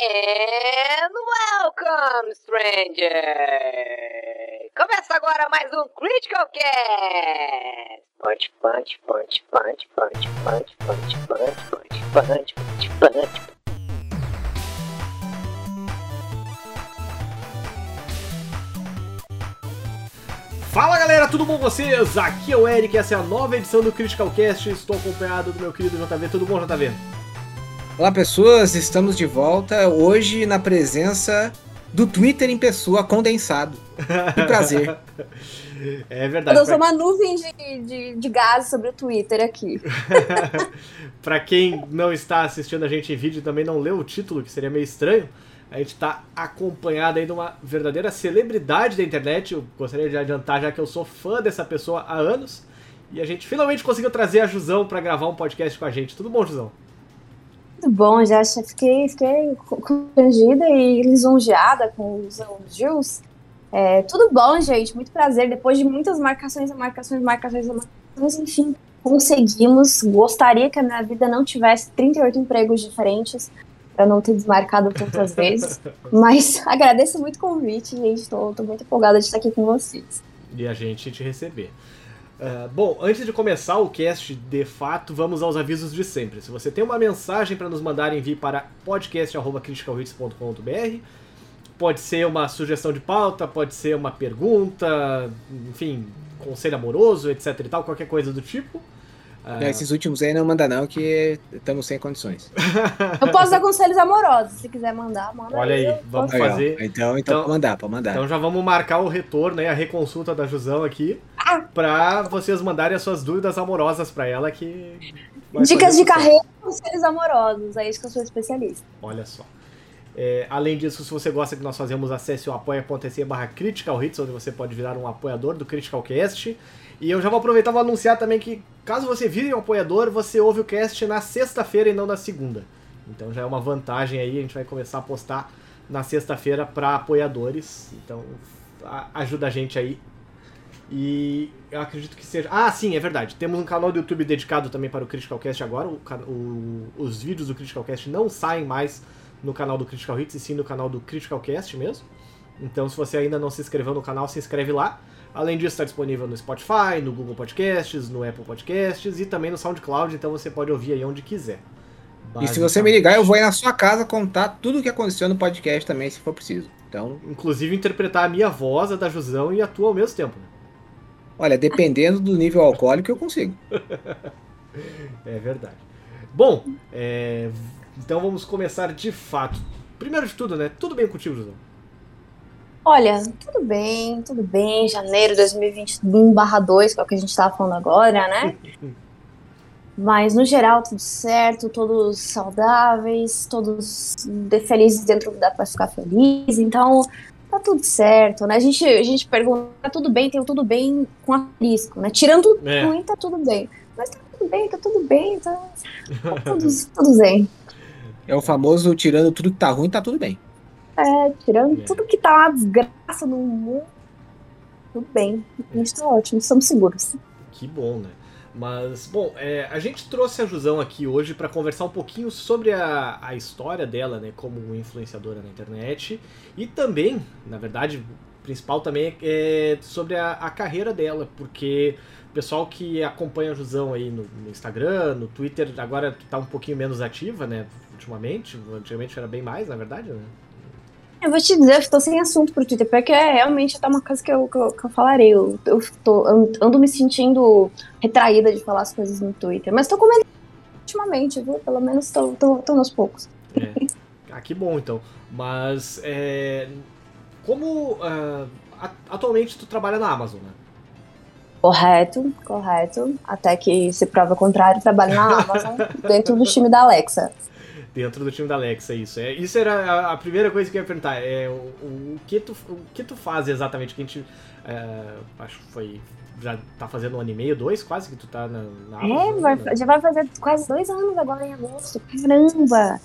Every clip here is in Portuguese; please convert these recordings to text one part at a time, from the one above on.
And welcome, stranger! Começa agora mais um Critical Cast! Punch, punch, punch, punch, punch, punch, punch, punch, punch, punch, punch. Fala galera, tudo bom com vocês? Aqui é o Eric, essa é a nova edição do Critical Cast. Estou acompanhado do meu querido JV. Tudo bom, JV? Olá pessoas, estamos de volta hoje na presença do Twitter em pessoa condensado. Que prazer. É verdade. Eu sou uma nuvem de, de, de gás sobre o Twitter aqui. pra quem não está assistindo a gente em vídeo e também não leu o título, que seria meio estranho, a gente está acompanhado aí de uma verdadeira celebridade da internet. Eu gostaria de adiantar já que eu sou fã dessa pessoa há anos. E a gente finalmente conseguiu trazer a Jusão para gravar um podcast com a gente. Tudo bom, Jusão? Muito bom, já fiquei, fiquei constrangida e lisonjeada com os elogios. É, tudo bom, gente, muito prazer. Depois de muitas marcações, marcações, marcações, marcações, enfim, conseguimos. Gostaria que a minha vida não tivesse 38 empregos diferentes para não ter desmarcado tantas vezes. Mas agradeço muito o convite, gente. Estou muito empolgada de estar aqui com vocês. E a gente te receber. Uh, bom, antes de começar o cast, de fato, vamos aos avisos de sempre. Se você tem uma mensagem para nos mandar, envie para podcast.criticalhits.com.br. Pode ser uma sugestão de pauta, pode ser uma pergunta, enfim, conselho amoroso, etc e tal, qualquer coisa do tipo. Uh... Esses últimos aí não manda não, que estamos sem condições. Eu posso dar conselhos amorosos, se quiser mandar, manda Olha aí, aí vamos posso... fazer. Então, então, então, mandar, pode mandar. Então já vamos marcar o retorno, né, a reconsulta da Jusão aqui para vocês mandarem as suas dúvidas amorosas para ela que dicas de carreira com seres amorosos, é isso que eu sou especialista. Olha só. É, além disso, se você gosta que nós fazemos, acesse o apoia.se barra Critical Hits, onde você pode virar um apoiador do Critical Cast. E eu já vou aproveitar e anunciar também que, caso você vire um apoiador, você ouve o cast na sexta-feira e não na segunda. Então já é uma vantagem aí, a gente vai começar a postar na sexta-feira para apoiadores. Então ajuda a gente aí e eu acredito que seja. Ah, sim, é verdade. Temos um canal do YouTube dedicado também para o Critical Cast agora. O, o, os vídeos do Critical Cast não saem mais no canal do Critical Hits, e sim no canal do Critical Cast mesmo. Então, se você ainda não se inscreveu no canal, se inscreve lá. Além disso, está disponível no Spotify, no Google Podcasts, no Apple Podcasts e também no SoundCloud, então você pode ouvir aí onde quiser. E se você me ligar, eu vou ir na sua casa contar tudo o que aconteceu no podcast também, se for preciso. Então... Inclusive interpretar a minha voz, a da Jusão e a tua ao mesmo tempo. Né? Olha, dependendo do nível alcoólico, eu consigo. é verdade. Bom, é... então vamos começar de fato. Primeiro de tudo, né? Tudo bem contigo, José? Olha, tudo bem, tudo bem. Janeiro de 2021 barra 2, que é o que a gente estava falando agora, né? Mas no geral tudo certo, todos saudáveis, todos felizes dentro da para ficar feliz. Então, tá tudo certo, né? A gente, a gente pergunta, tá tudo bem, tem tudo bem com asterisco, né? Tirando tudo é. ruim, tá tudo bem. Mas tá tudo bem, tá tudo bem, tá, tá tudo, tudo bem. É o famoso tirando tudo que tá ruim, tá tudo bem. É, tirando é. tudo que tá uma desgraça no mundo, tudo bem. A gente tá ótimo, estamos seguros. Que bom, né? Mas, bom, é, a gente trouxe a Jusão aqui hoje para conversar um pouquinho sobre a, a história dela, né, como influenciadora na internet e também, na verdade, principal também é sobre a, a carreira dela, porque o pessoal que acompanha a Jusão aí no, no, Instagram, no Twitter, agora tá um pouquinho menos ativa, né, ultimamente, antigamente era bem mais, na verdade, né? Eu vou te dizer, eu estou sem assunto pro Twitter, porque é realmente tá uma coisa que eu, que eu, que eu falarei. Eu, eu, tô, ando me sentindo retraída de falar as coisas no Twitter. Mas tô comendo ultimamente, viu? Pelo menos tô aos poucos. É. Ah, que bom então. Mas é, como uh, atualmente tu trabalha na Amazon, né? Correto, correto. Até que se prova o contrário, trabalho na Amazon dentro do time da Alexa dentro do time da Alexa, isso. É, isso era a, primeira coisa que eu ia perguntar. É, o, o, que, tu, o que tu faz exatamente? Que a gente. É, acho que foi. Já tá fazendo um ano e meio, dois, quase que tu tá na, na Amazon, É, vai, né? já vai fazer quase dois anos agora em agosto. Caramba!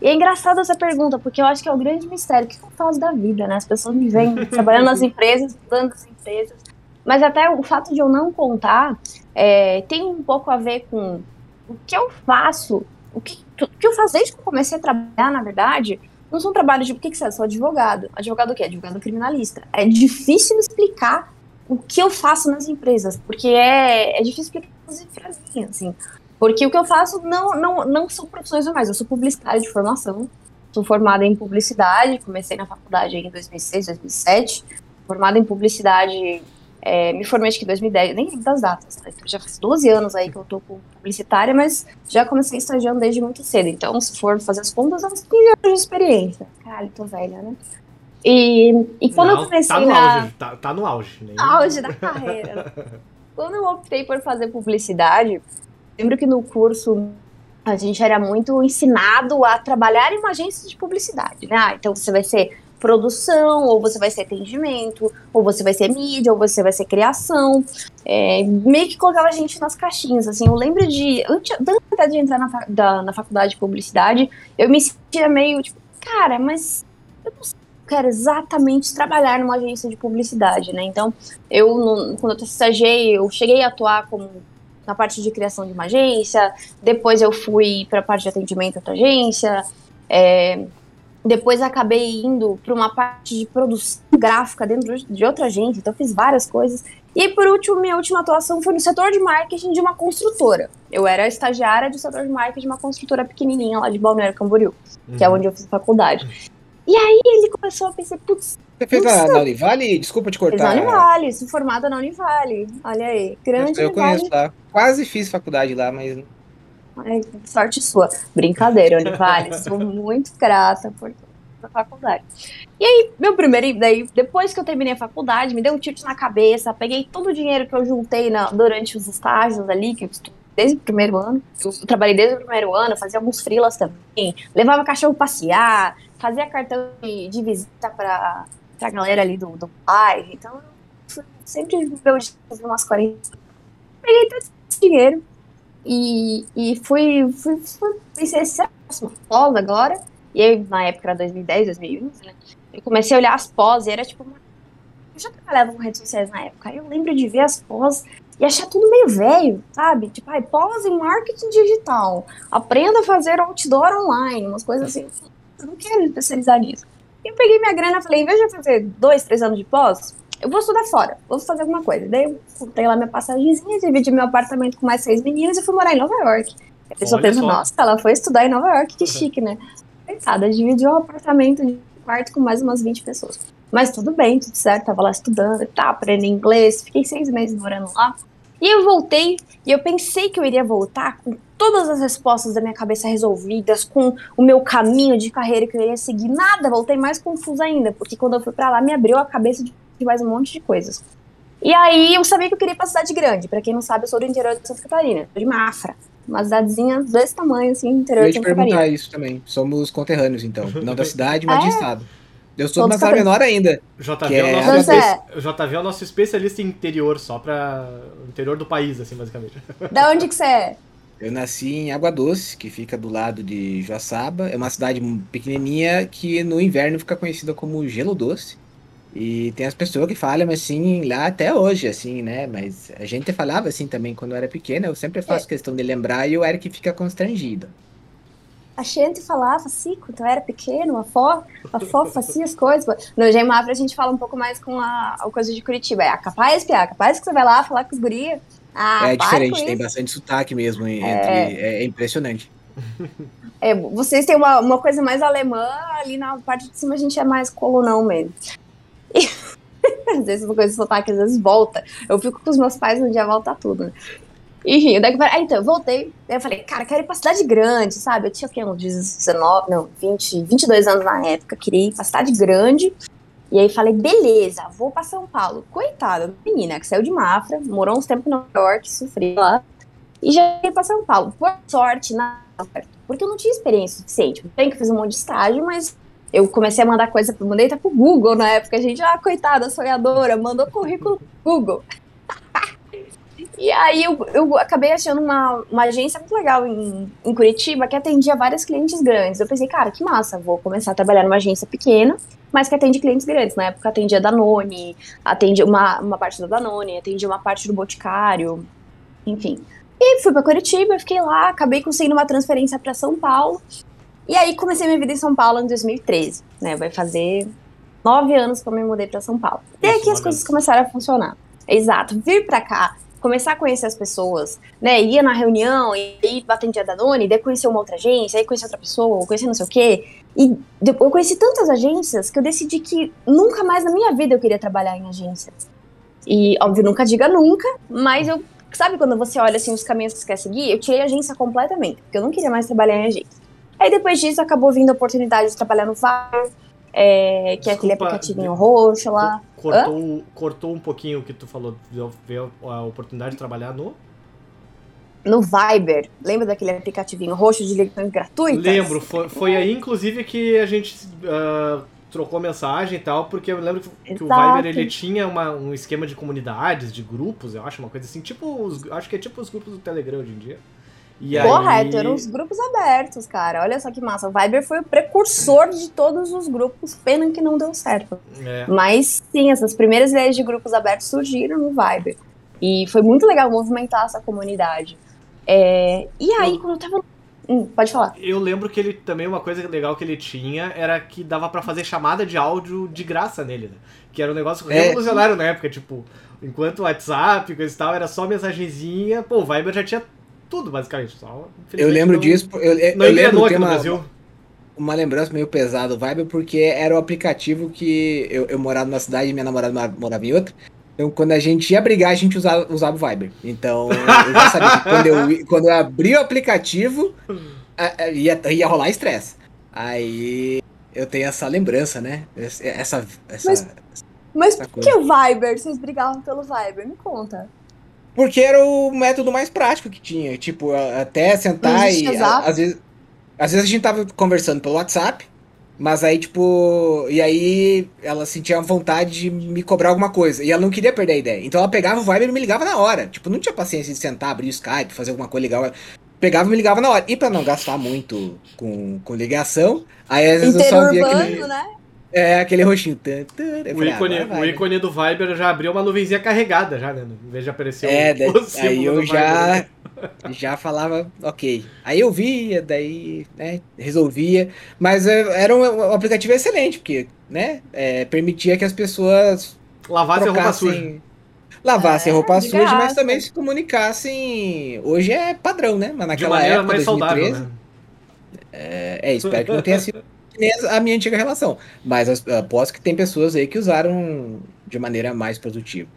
E é engraçado essa pergunta, porque eu acho que é o grande mistério. O que eu faço da vida, né? As pessoas me veem trabalhando nas empresas, estudando nas empresas. Mas até o fato de eu não contar é, tem um pouco a ver com o que eu faço o que, o que eu faço desde que eu comecei a trabalhar, na verdade, não são trabalhos de. Por que, que você é? Sou advogado. Advogado o quê? Advogado criminalista. É difícil explicar o que eu faço nas empresas, porque é, é difícil explicar as frasinhas, assim. Porque o que eu faço não, não, não são profissões normais. Eu sou publicitária de formação, sou formada em publicidade, comecei na faculdade em 2006, 2007. Formada em publicidade, é, me formei acho que em 2010, nem lembro das datas, né? já faz 12 anos aí que eu tô com publicitária, mas já comecei estagiando desde muito cedo. Então, se for fazer as contas, uns 15 anos de experiência. Caralho, tô velha, né? E, e quando Não, eu comecei tá no na... auge, tá, tá no auge. Nem... auge da carreira. Quando eu optei por fazer publicidade, lembro que no curso a gente era muito ensinado a trabalhar em uma agência de publicidade, né? Ah, então você vai ser produção, ou você vai ser atendimento, ou você vai ser mídia, ou você vai ser criação. É, meio que colocava a gente nas caixinhas, assim. Eu lembro de, antes, antes de entrar na, fa- da- na faculdade de publicidade, eu me sentia meio, tipo, cara, mas eu não sei quero exatamente trabalhar numa agência de publicidade, né? Então, eu, no- quando eu estagiei, eu cheguei a atuar como na parte de criação de uma agência, depois eu fui para a parte de atendimento da agência, é, depois acabei indo para uma parte de produção gráfica dentro de outra agência, então eu fiz várias coisas. E por último, minha última atuação foi no setor de marketing de uma construtora. Eu era estagiária do setor de marketing de uma construtora pequenininha lá de Balneário Camboriú, que é Uhum. onde eu fiz faculdade. E aí ele começou a pensar, putz, Você fez na, na Univale? Desculpa te fiz cortar. na Univale, sou formada na Univale. Olha aí, grande Eu Univale. conheço lá. Quase fiz faculdade lá, mas Ai, sorte sua. Brincadeira, Univale. Sou muito grata por toda a faculdade. E aí, meu primeiro. Daí, depois que eu terminei a faculdade, me deu um tilt na cabeça. Peguei todo o dinheiro que eu juntei na- durante os estágios ali, que eu estudei desde o primeiro ano. Eu trabalhei desde o primeiro ano, fazia alguns freelas também. Levava cachorro passear, fazia cartão de, de visita pra, pra galera ali do, do bairro. Então, sempre meu umas 40. Peguei todo esse dinheiro e, e fui, fui, fui pensei, será que eu uma pós agora? E aí, na época, era 2010, 2011, né? Eu comecei a olhar as pós e era tipo uma... Eu já trabalhava com redes sociais na época, aí eu lembro de ver as pós e achar tudo meio velho, sabe? Tipo, ai, pós em marketing digital, aprenda a fazer outdoor online, umas coisas assim. Eu não quero me especializar nisso. E eu peguei minha grana e falei, em vez de fazer dois, três anos de pós, eu vou estudar fora, vou fazer alguma coisa. Daí eu comprei lá minha passagemzinha, dividi meu apartamento com mais seis meninas e fui morar em Nova York. A pessoa pensa, nossa, ela foi estudar em Nova York, que chique, né? Coitada, dividiu um apartamento de quarto com mais umas 20 pessoas. Mas tudo bem, tudo certo, tava lá estudando e tal, aprendendo inglês, fiquei seis meses morando lá. E eu voltei, e eu pensei que eu iria voltar com todas as respostas da minha cabeça resolvidas, com o meu caminho de carreira que eu iria seguir. Nada, voltei mais confusa ainda, porque quando eu fui pra lá me abriu a cabeça de de mais um monte de coisas. E aí eu sabia que eu queria ir pra cidade grande. Pra quem não sabe, eu sou do interior de Santa Catarina, de Mafra. Uma cidadezinha desse tamanho, assim, interior eu ia de te Santa perguntar Catarina. isso também. Somos conterrâneos, então. Não da cidade, mas de É. estado. Eu sou de uma cidade menor ainda. JV é, o é nosso, Mas é, o JV é o nosso especialista em interior, só pra. o interior do país, assim, basicamente. da onde que você é? Eu nasci em Água Doce, que fica do lado de Joaçaba. É uma cidade pequenininha que no inverno fica conhecida como Gelo Doce. E tem as pessoas que falam assim lá até hoje, assim, né? Mas a gente falava assim também quando eu era pequena. Eu sempre faço questão de lembrar e o Eric fica constrangido. A gente falava assim, quando eu era pequeno, a Fó, a Fó fazia as coisas. No Gem Mafra a gente fala um pouco mais com a, a coisa de Curitiba. É capaz, Pia, capaz que você vai lá falar com os guria. Ah, é diferente, tem bastante sotaque mesmo. Entre, É. é, é impressionante. É, vocês têm uma, uma coisa mais alemã, ali na parte de cima a gente é mais colonão mesmo. Às vezes uma coisa de sotaque, às vezes volta. Eu fico com os meus pais no dia volta tudo, né? Enfim, daí, ah, então, eu voltei, aí eu falei, cara, quero ir pra cidade grande, sabe? Eu tinha o quê? Uns 19, não, 20, 22 anos na época, queria ir pra cidade grande. E aí falei, beleza, vou pra São Paulo. Coitada, menina que saiu de Mafra, morou uns tempos em Nova York, sofri lá. E já ia pra São Paulo. Por sorte, na porque eu não tinha experiência suficiente. Bem que eu fiz um monte de estágio, mas eu comecei a mandar coisa, mandei até pro Google na época, a gente, ah, coitada, sonhadora, mandou currículo pro Google. E aí eu, eu acabei achando uma, uma agência muito legal em, em Curitiba que atendia vários clientes grandes. Eu pensei, cara, que massa, vou começar a trabalhar numa agência pequena, mas que atende clientes grandes. Na época atendia Danone, atendia uma, uma parte da Danone, atendia uma parte do Boticário, enfim. E fui pra Curitiba, fiquei lá, acabei conseguindo uma transferência pra São Paulo. E aí comecei minha vida em São Paulo em 2013, né? Vai fazer nove anos que eu me mudei para São Paulo. E Isso, aqui as coisas começaram a funcionar. Exato. Vir pra cá, começar a conhecer as pessoas, né? Ia na reunião, e aí atendia da Danone, daí conhecer uma outra agência, aí conhecer outra pessoa, conhecer não sei o quê. E eu conheci tantas agências que eu decidi que nunca mais na minha vida eu queria trabalhar em agência. E, óbvio, nunca diga nunca, mas eu. Sabe quando você olha assim os caminhos que você quer seguir? Eu tirei a agência completamente, porque eu não queria mais trabalhar em agência. Aí depois disso acabou vindo a oportunidade de trabalhar no VAR, é, que é aquele Desculpa, aplicativinho roxo lá. Cortou, cortou um pouquinho o que tu falou, veio a oportunidade de trabalhar no. no Viber. Lembra daquele aplicativinho roxo de ligações gratuitas? Lembro, foi, foi aí inclusive que a gente ah, trocou mensagem e tal, porque eu lembro que, que o. Viber ele tinha uma- um esquema de comunidades, de grupos, eu acho, uma coisa assim, tipo os, acho que é tipo os grupos do Telegram hoje em dia. E Correto, aí, eram os grupos abertos, cara. Olha só que massa. O Viber foi o precursor de todos os grupos, pena que não deu certo. é, Mas sim, essas primeiras ideias de grupos abertos surgiram no Viber. E foi muito legal movimentar essa comunidade. É, e aí, quando eu tava. Hum, pode falar. eu lembro que ele também uma coisa legal que ele tinha era que dava pra fazer chamada de áudio de graça nele, né? Que era um negócio É. revolucionário na época, tipo, enquanto o WhatsApp, coisa e tal, era só mensagenzinha, pô, o Viber já tinha tudo, basicamente. Só, Eu lembro não- disso, eu, eu, Não eu lembro aqui ter no uma, Brasil. uma lembrança meio pesada do Viber, porque era o aplicativo que eu, eu morava numa cidade e minha namorada mora- morava em outra. Então, quando a gente ia brigar, a gente usava, usava o Viber. Então, eu já sabia que quando eu, quando eu abri o aplicativo, ia, ia rolar estresse. Aí, eu tenho essa lembrança, né? Essa, essa, Mas- Mas Essa por que o Viber? Vocês brigavam pelo Viber? Me conta. Porque era o método mais prático que tinha. Tipo, até sentar e. a- às, vezes, às vezes a gente tava conversando pelo WhatsApp, mas aí, tipo. E aí ela sentia vontade de me cobrar alguma coisa. E ela não queria perder a ideia. Então ela pegava o Viber e me ligava na hora. Tipo, não tinha paciência de sentar, abrir o Skype, fazer alguma coisa legal. Pegava e me ligava na hora. E pra não gastar muito com, com ligação, aí às vezes eu só via aquele. né? É, aquele roxinho. O falei, ah, ícone, vai, o né? ícone do Viber já abriu uma nuvenzinha carregada já, né? Em vez de aparecer É, o, daí- o aí eu do Viber, já, né? já falava, ok. Aí eu via, daí, né, resolvia. Mas é, era um, um aplicativo excelente, porque, né, é, permitia que as pessoas Lavasse a roupa suja. lavassem É, roupa suja, mas graça. também se comunicassem. Hoje é padrão, né? Mas naquela época, mais 2013, saudável, né? é, é, espero que não tenha sido a minha antiga relação. Mas as- aposto que tem pessoas aí que usaram de maneira mais produtiva.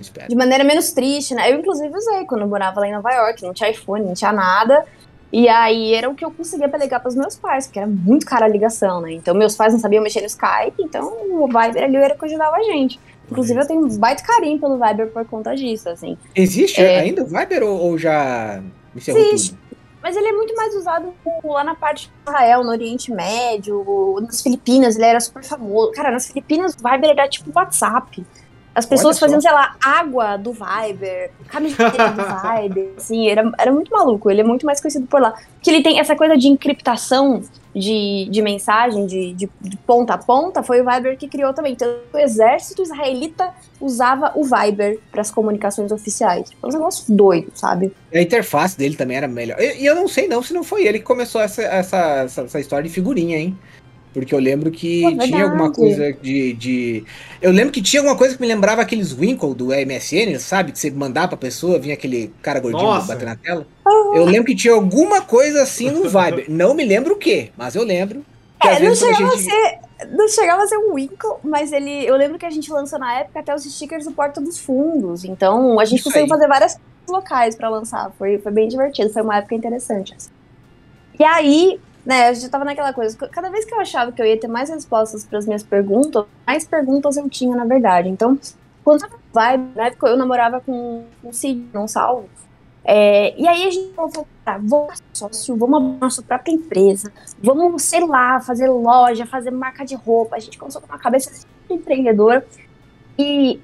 Espero. De maneira menos triste, né? Eu, inclusive, usei quando eu morava lá em Nova York. Não tinha iPhone, não tinha nada. E aí era o que eu conseguia pra ligar pros meus pais, porque era muito cara a ligação, né? Então meus pais não sabiam mexer no Skype, então o Viber ali era o que ajudava a gente. Inclusive eu tenho um baita carinho pelo Viber por conta disso, assim. Existe É. ainda o Viber ou, ou já encerrou Existe. tudo? Mas ele é muito mais usado lá na parte de Israel, no Oriente Médio, nas Filipinas, ele era super famoso. Cara, nas Filipinas o Viber era tipo WhatsApp. As pessoas faziam, sei lá, água do Viber, camiseta do Viber, assim, era, era muito maluco. Ele é muito mais conhecido por lá. Porque ele tem essa coisa de encriptação de, de mensagem, de, de, de ponta a ponta, foi o Viber que criou também. Então, o exército israelita usava o Viber para as comunicações oficiais. Tipo, é um negócio doido, sabe? A interface dele também era melhor. E e eu não sei não se não foi ele que começou essa, essa, essa, essa história de figurinha, hein? Porque eu lembro que Pô, tinha alguma coisa de, de. Eu lembro que tinha alguma coisa que me lembrava aqueles Winkle do MSN, sabe? Que você mandava pra pessoa, vinha aquele cara gordinho Nossa. bater na tela. Eu lembro que tinha alguma coisa assim no Viber. Não me lembro o que, mas eu lembro. Que É, às não a chegava a gente- ser. Não chegava a ser um Winkle, mas ele. Eu lembro que a gente lançou na época até os stickers do Porta dos Fundos. Então a gente Isso conseguiu aí. fazer várias locais pra lançar. Foi, foi bem divertido, foi uma época interessante. assim. E aí, né, eu já tava naquela coisa. Cada vez que eu achava que eu ia ter mais respostas para as minhas perguntas, mais perguntas eu tinha, na verdade. Então, quando eu vai, na época eu namorava com o Cid, não salvo. É, e aí a gente falou, tá, vamos sócio, vamos abrir nossa própria empresa, vamos, sei lá, fazer loja, fazer marca de roupa. A gente começou com uma cabeça super empreendedora. E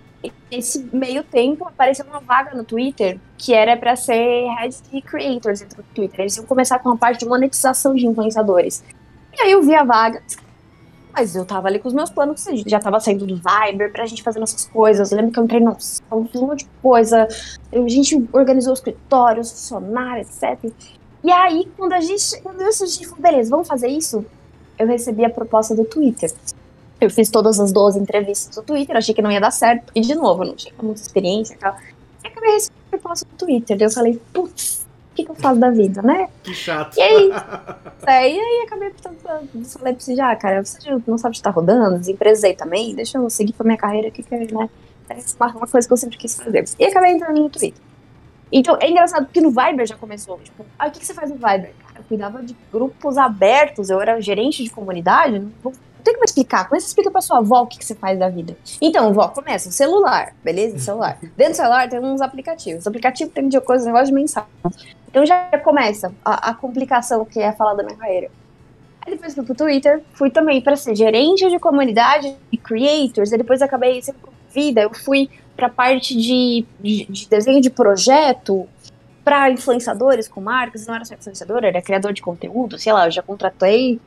nesse meio tempo apareceu uma vaga no Twitter que era para ser head creators dentro do Twitter. Eles iam começar com a parte de monetização de influenciadores. E aí eu vi a vaga, mas eu tava ali com os meus planos, já tava saindo do Viber pra gente fazer nossas coisas. Eu lembro que eu entrei no fiz um monte de coisa. Eu- a gente organizou o escritório, os funcionários, etc. E aí, quando a gente, quando a gente falou, beleza, vamos fazer isso, eu recebi a proposta do Twitter. Eu fiz todas as 12 entrevistas do Twitter, achei que não ia dar certo, e de novo, eu não tinha muita experiência e tal. E acabei recebendo proposta do Twitter. Daí eu falei, putz, o que, que eu faço da vida, né? Que chato. E aí, é, e aí acabei falei pra você, já, cara, você não sabe de tá rodando, desempresei também, deixa eu seguir pra minha carreira, que que é, né? É uma coisa que eu sempre quis fazer. E acabei entrando no Twitter. Então, é engraçado porque no Viber já começou. Tipo, ah, o que, que você faz no Viber? Cara, eu cuidava de grupos abertos, eu era gerente de comunidade. Não, vou, não tem como explicar. Como é que você explica pra sua avó o que, que você faz da vida? Então, vó, começa. Celular, beleza? Celular. Dentro do celular tem uns aplicativos. O aplicativo tem de coisa, negócio de mensagem. Então já começa a, a complicação que é falar da minha carreira. Aí depois fui pro Twitter, fui também para ser gerente de comunidade e creators, depois acabei sendo vida, eu fui para parte de, de, de, desenho de projeto para influenciadores com marcas, não era só influenciador, era criador de conteúdo, sei lá, eu já contratei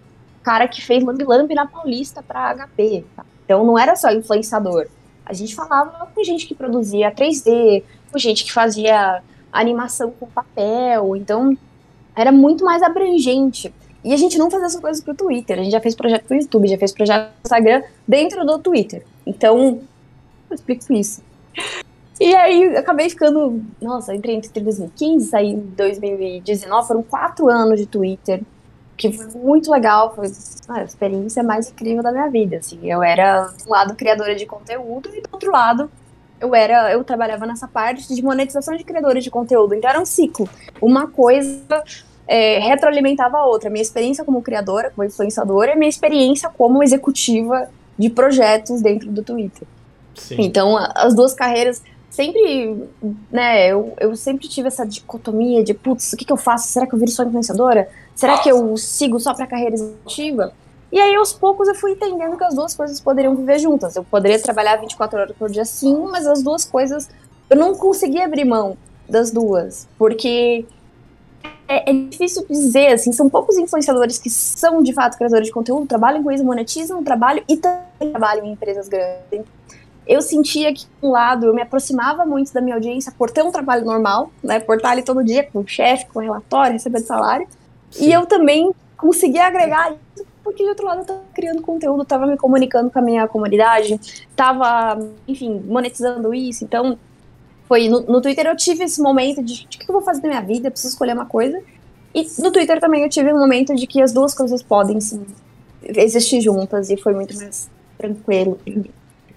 cara que fez Lambi Lambi na Paulista para HP. Tá? Então não era só influenciador. A gente falava com gente que produzia 3D, com gente que fazia animação com papel, então era muito mais abrangente. E a gente não fazia essas coisas pro Twitter, a gente já fez projeto pro YouTube, já fez projeto pro Instagram dentro do Twitter. Então, eu explico isso. E aí, acabei ficando. Nossa, entrei entre 2015 saí em 2019. Foram quatro anos de Twitter, que foi muito legal. Foi a experiência mais incrível da minha vida. Assim. Eu era, de um lado, criadora de conteúdo, e do outro lado, eu era. Eu trabalhava nessa parte de monetização de criadores de conteúdo. Então, era um ciclo. Uma coisa. É, retroalimentava a outra. Minha experiência como criadora, como influenciadora, e minha experiência como executiva de projetos dentro do Twitter. Sim. Então, as duas carreiras sempre, né, eu, eu sempre tive essa dicotomia de, putz, o que, que eu faço? Será que eu viro só influenciadora? Será que eu sigo só pra carreira executiva? E aí, aos poucos, eu fui entendendo que as duas coisas poderiam viver juntas. Eu poderia trabalhar 24 horas por dia, sim, mas as duas coisas, eu não conseguia abrir mão das duas, porque é, é, difícil dizer, assim, são poucos influenciadores que são de fato criadores de conteúdo, trabalham com isso, monetizam o trabalho e também trabalham em empresas grandes eu sentia que, de um lado, eu me aproximava muito da minha audiência por ter um trabalho normal, né? Por estar ali todo dia com o chefe, com o relatório, recebendo salário. Sim. E eu também conseguia agregar isso, porque, de outro lado, eu estava criando conteúdo, estava me comunicando com a minha comunidade, estava, enfim, monetizando isso. Então, foi no, no, Twitter eu tive esse momento de, de o que eu vou fazer na minha vida, eu preciso escolher uma coisa. E no Twitter também eu tive um momento de que as duas coisas podem sim, existir juntas e foi muito mais tranquilo.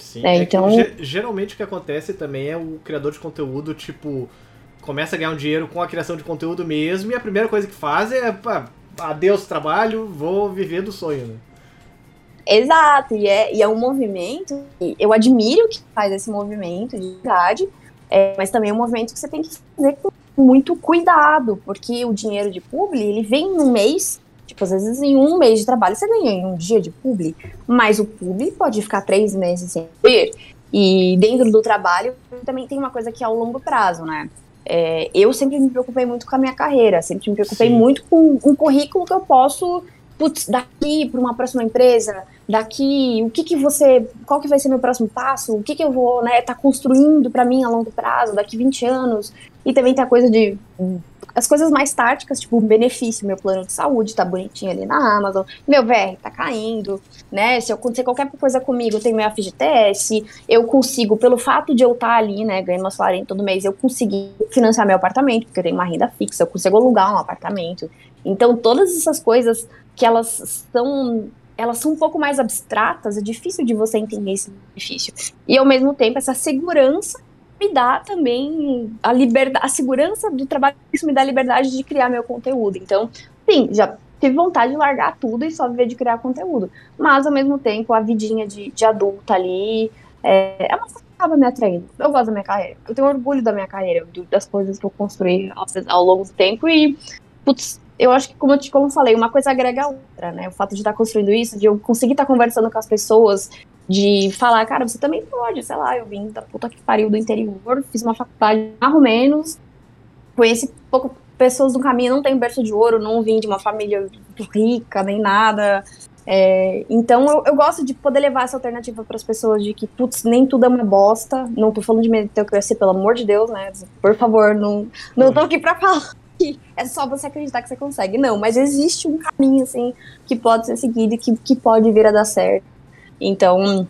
Sim, é, é então... Que, geralmente o que acontece também é o criador de conteúdo, tipo, começa a ganhar um dinheiro com a criação de conteúdo mesmo, e a primeira coisa que faz é, pá, adeus trabalho, vou viver do sonho, né? Exato, e é, e é um movimento, eu admiro que faz esse movimento de verdade, é, mas também é um movimento que você tem que fazer com muito cuidado, porque o dinheiro de publi, ele vem no mês Tipo, às vezes em um mês de trabalho você ganha em um dia de publi, mas o publi pode ficar três meses sem ver. E dentro do trabalho também tem uma coisa que é ao longo prazo, né? É, eu sempre me preocupei muito com a minha carreira, sempre me preocupei Sim. muito com um currículo que eu posso, putz, daqui para uma próxima empresa, daqui, o que que você, qual que vai ser meu próximo passo, o que que eu vou, né, tá construindo para mim a longo prazo, daqui 20 anos. E também tem a coisa de as coisas mais táticas, tipo, benefício, meu plano de saúde tá bonitinho ali na Amazon, meu VR tá caindo, né? Se acontecer qualquer coisa comigo, tem meu FGTS, eu consigo, pelo fato de eu estar tá ali, né, ganhando meu salário todo mês, eu consegui financiar meu apartamento, porque eu tenho uma renda fixa, eu consigo alugar um apartamento. Então, todas essas coisas que elas são elas são um pouco mais abstratas, é difícil de você entender esse benefício. E ao mesmo tempo, essa segurança me dá também a liberdade, a segurança do trabalho, isso me dá a liberdade de criar meu conteúdo. Então, sim, já tive vontade de largar tudo e só viver de criar conteúdo. Mas, ao mesmo tempo, a vidinha de, de adulta ali é, é uma coisa que acaba me atraindo. Eu gosto da minha carreira. Eu tenho orgulho da minha carreira, das coisas que eu construí ao, longo do tempo e, putz, eu acho que, como eu, como eu falei, uma coisa agrega a outra, né? O fato de estar construindo isso, de eu conseguir estar conversando com as pessoas, de falar, cara, você também pode, sei lá, eu vim da puta que pariu do interior, fiz uma faculdade mais ou menos, conheci pouco pessoas do caminho, não tenho berço de ouro, não vim de uma família rica, nem nada. É, então eu, eu, gosto de poder levar essa alternativa para as pessoas de que, putz, nem tudo é uma bosta. Não tô falando de meritocracia, pelo amor de Deus, né? Por favor, não, não tô aqui para falar conseguir. É só você acreditar que você consegue. Não, mas existe um caminho, assim, que pode ser seguido e que, que pode vir a dar certo. Então,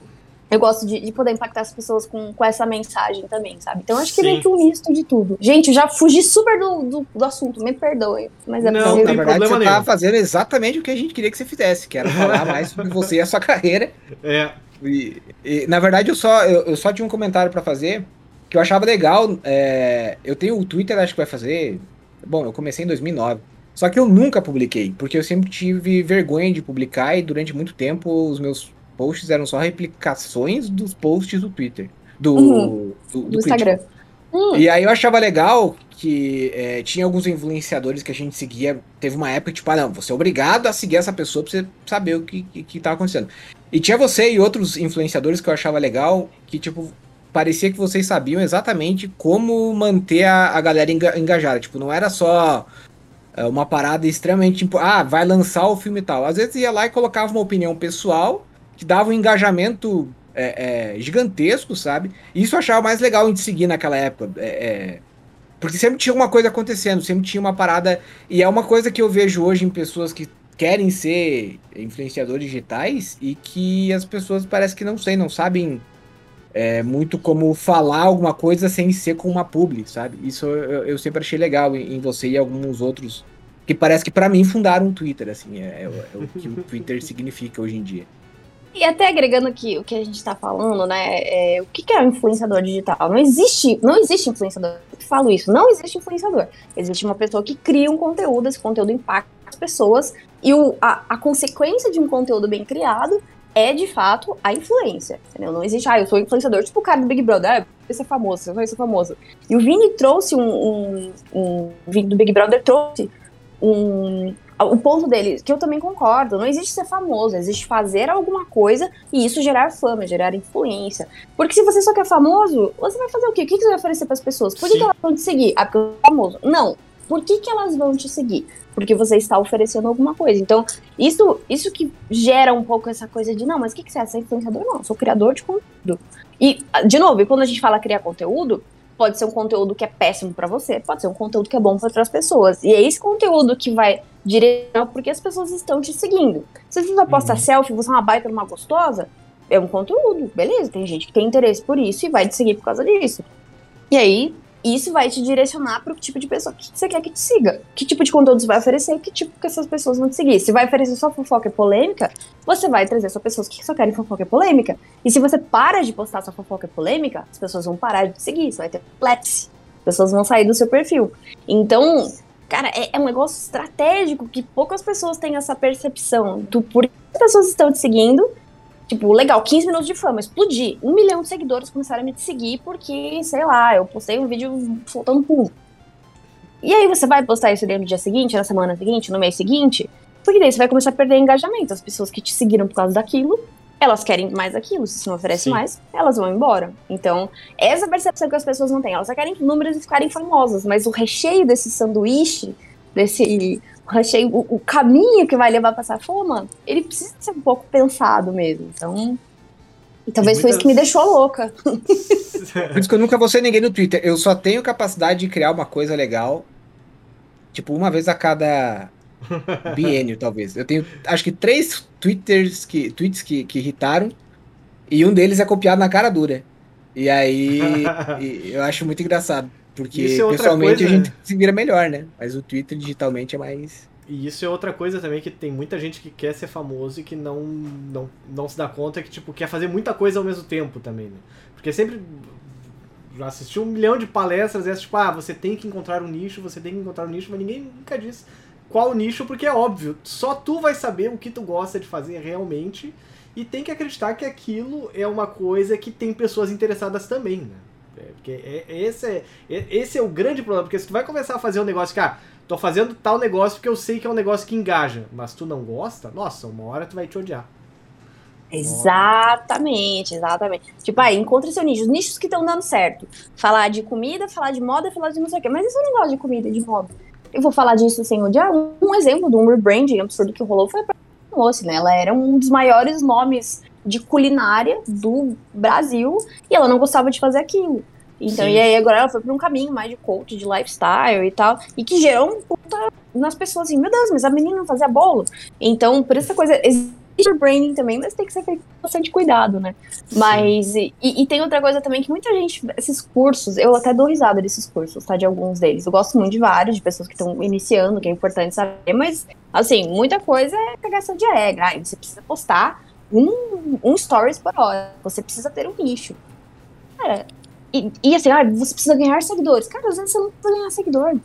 eu gosto de, de poder impactar as pessoas com, com essa mensagem também, sabe? Então, acho que Sim. meio que um misto de tudo. Gente, eu já fugi super do, do, do assunto, me perdoe. Mas é Não, tem Na verdade, problema você nenhum. tá fazendo exatamente o que a gente queria que você fizesse, que era falar mais sobre você e a sua carreira. É, E, e, na verdade, eu só, eu, eu só tinha um comentário pra fazer que eu achava legal. é, eu tenho o Twitter, acho que vai fazer. Bom, eu comecei em 2009. Só que eu nunca publiquei, porque eu sempre tive vergonha de publicar e durante muito tempo os meus posts eram só replicações dos posts do Twitter. Do, Uhum. do, do Instagram. Hum, e aí eu achava legal que é, tinha alguns influenciadores que a gente seguia. Teve uma época, tipo, ah, não, você é obrigado a seguir essa pessoa pra você saber o que, que, que tava acontecendo. E tinha você e outros influenciadores que eu achava legal, que, tipo, parecia que vocês sabiam exatamente como manter a, a galera enga- engajada. Tipo, não era só é, uma parada extremamente, tipo, ah, vai lançar o filme e tal. Às vezes ia lá e colocava uma opinião pessoal que dava um engajamento é, é, gigantesco, sabe? E isso eu achava mais legal de seguir naquela época. é, é, porque sempre tinha uma coisa acontecendo, sempre tinha uma parada. E é uma coisa que eu vejo hoje em pessoas que querem ser influenciadores digitais e que as pessoas parece que não sei, não sabem é, muito como falar alguma coisa sem ser com uma publi, sabe? Isso eu, eu sempre achei legal em, em você e alguns outros que parece que pra mim fundaram um Twitter, assim, é, é o- é o que o Twitter significa hoje em dia. E até agregando aqui o que a gente tá falando, né? é, o que, que é um influenciador digital? Não existe, não existe influenciador. Eu falo isso, não existe influenciador. Existe uma pessoa que cria um conteúdo, esse conteúdo impacta as pessoas, e o, a, a consequência de um conteúdo bem criado é, de fato, a influência. Entendeu? Não existe, ah, eu sou influenciador, tipo o cara do Big Brother, ah, eu vou ser famoso, eu vou ser famoso. E o Vini trouxe um. um, um o Vini do Big Brother trouxe um, o ponto dele, que eu também concordo, não existe ser famoso, existe fazer alguma coisa e isso gerar fama, gerar influência. Porque se você só quer famoso, você vai fazer o quê? O que você vai oferecer para as pessoas? Por que, que elas vão te seguir? Ah, porque eu sou famoso. Não. Por que, que elas vão te seguir? Porque você está oferecendo alguma coisa. Então, isso, isso que gera um pouco essa coisa de, não, mas o que, que você é? Você é influenciador? Não, eu sou criador de conteúdo. E, de novo, quando a gente fala criar conteúdo, pode ser um conteúdo que é péssimo para você, pode ser um conteúdo que é bom para outras pessoas. E é esse conteúdo que vai direcionar porque as pessoas estão te seguindo. Se você vai postar Uhum. selfie, você é uma baita uma gostosa, é um conteúdo, beleza? Tem gente que tem interesse por isso e vai te seguir por causa disso. E aí, isso vai te direcionar para o tipo de pessoa que você quer que te siga. Que tipo de conteúdo você vai oferecer e que tipo que essas pessoas vão te seguir. Se vai oferecer só fofoca e polêmica, você vai trazer só pessoas que só querem fofoca e polêmica. E se você para de postar sua fofoca e polêmica, as pessoas vão parar de te seguir. Você vai ter flex. As pessoas vão sair do seu perfil. Então, cara, é, é um negócio estratégico que poucas pessoas têm essa percepção. Tu, por que as pessoas estão te seguindo? Tipo, legal, 15 minutos de fama, explodir. Um milhão de seguidores começaram a me seguir porque, sei lá, eu postei um vídeo soltando pum. E aí você vai postar isso no dia seguinte, na semana seguinte, no mês seguinte? Porque daí você vai começar a perder engajamento. As pessoas que te seguiram por causa daquilo, elas querem mais aquilo. Se você não oferece Sim. mais, elas vão embora. Então, essa percepção que as pessoas não têm. Elas só querem números e ficarem famosas. Mas o recheio desse sanduíche, desse o recheio, o, o caminho que vai levar pra essa fama, ele precisa ser um pouco pensado mesmo. Então. E talvez E foi isso que me muitas- deixou louca. Por isso que eu nunca vou ser ninguém no Twitter. Eu só tenho capacidade de criar uma coisa legal, tipo, uma vez a cada biênio, talvez. Eu tenho, acho que três twitters que, tweets que, que irritaram, e um deles é copiado na cara dura. E aí, e eu acho muito engraçado. Porque Isso é pessoalmente coisa, a gente se vira melhor, né? Mas o Twitter digitalmente é mais. E isso é outra coisa também que tem muita gente que quer ser famoso e que não, não, não se dá conta que, tipo, quer fazer muita coisa ao mesmo tempo também, né? Porque sempre já assisti um milhão de palestras e é tipo, ah, você tem que encontrar um nicho, você tem que encontrar um nicho, mas ninguém nunca diz qual nicho, porque é óbvio, só tu vai saber o que tu gosta de fazer realmente e tem que acreditar que aquilo é uma coisa que tem pessoas interessadas também, né? Porque é- é- esse, é, é- esse é o grande problema, porque se tu vai começar a fazer um negócio que, ah, tô fazendo tal negócio porque eu sei que é um negócio que engaja, mas tu não gosta, nossa, uma hora tu vai te odiar. Exatamente, exatamente. Tipo, aí, encontre seu nicho. Os nichos que estão dando certo. Falar de comida, falar de moda, falar de não sei o quê. Mas se eu não gosto de comida de moda? Eu vou falar disso sem odiar. Um exemplo de um rebranding absurdo que rolou foi a Moça, né? Ela era um dos maiores nomes de culinária do Brasil e ela não gostava de fazer aquilo. Então, Sim. e aí agora ela foi pra um caminho mais de coach, de lifestyle e tal, e que gerou um puta nas pessoas assim, meu Deus, mas a menina não fazia bolo. Então, por essa coisa, existe o branding também, mas tem que ser feito com bastante cuidado, né? Mas, e, e tem outra coisa também que muita gente, esses cursos, eu até dou risada desses cursos, tá? De alguns deles. Eu gosto muito de vários, de pessoas que estão iniciando, que é importante saber, mas, assim, muita coisa é cagação de regra. Ai, você precisa postar um, um stories por hora. Você precisa ter um nicho. Cara, e, e assim, ah, você precisa ganhar seguidores. Cara, às vezes você não precisa ganhar seguidor.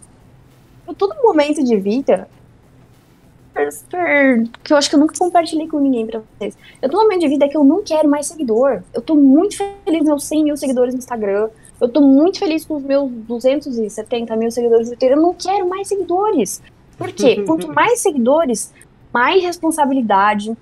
Eu, todo momento de vida, que eu acho que eu nunca compartilhei com ninguém pra vocês. Eu tô num momento de vida que eu não quero mais seguidor. Eu tô muito feliz com meus 100 mil seguidores no Instagram. Eu tô muito feliz com os meus 270 mil seguidores no Twitter. Eu não quero mais seguidores. Por quê? Quanto mais seguidores, mais responsabilidade,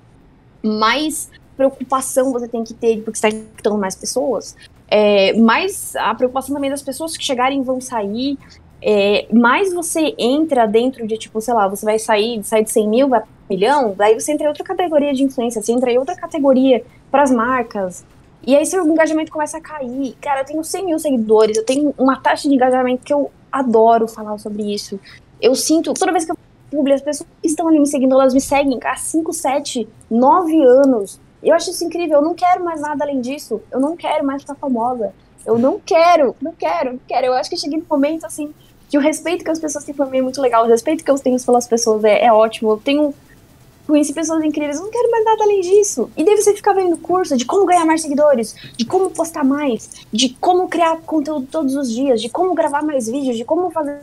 mais preocupação você tem que ter porque está impactando mais pessoas. É, mais a preocupação também das pessoas que chegarem vão sair. É, mais você entra dentro de, tipo, sei lá, você vai sair, sair de 100 mil, vai para um milhão, daí você entra em outra categoria de influência, você entra em outra categoria para as marcas. E aí seu engajamento começa a cair. Cara, eu tenho 100 mil seguidores, eu tenho uma taxa de engajamento que eu adoro falar sobre isso. Eu sinto, toda vez que eu publico, as pessoas que estão ali me seguindo, elas me seguem há 5, 7, 9 anos. Eu acho isso incrível, eu não quero mais nada além disso. Eu não quero mais ficar famosa. Eu não quero, não quero, não quero. Eu acho que cheguei num momento assim que o respeito que as pessoas têm por mim é muito legal, o respeito que eu tenho pelas pessoas é, é ótimo. Eu tenho conheci pessoas incríveis, eu não quero mais nada além disso. E daí você fica vendo curso de como ganhar mais seguidores, de como postar mais, de como criar conteúdo todos os dias, de como gravar mais vídeos, de como fazer.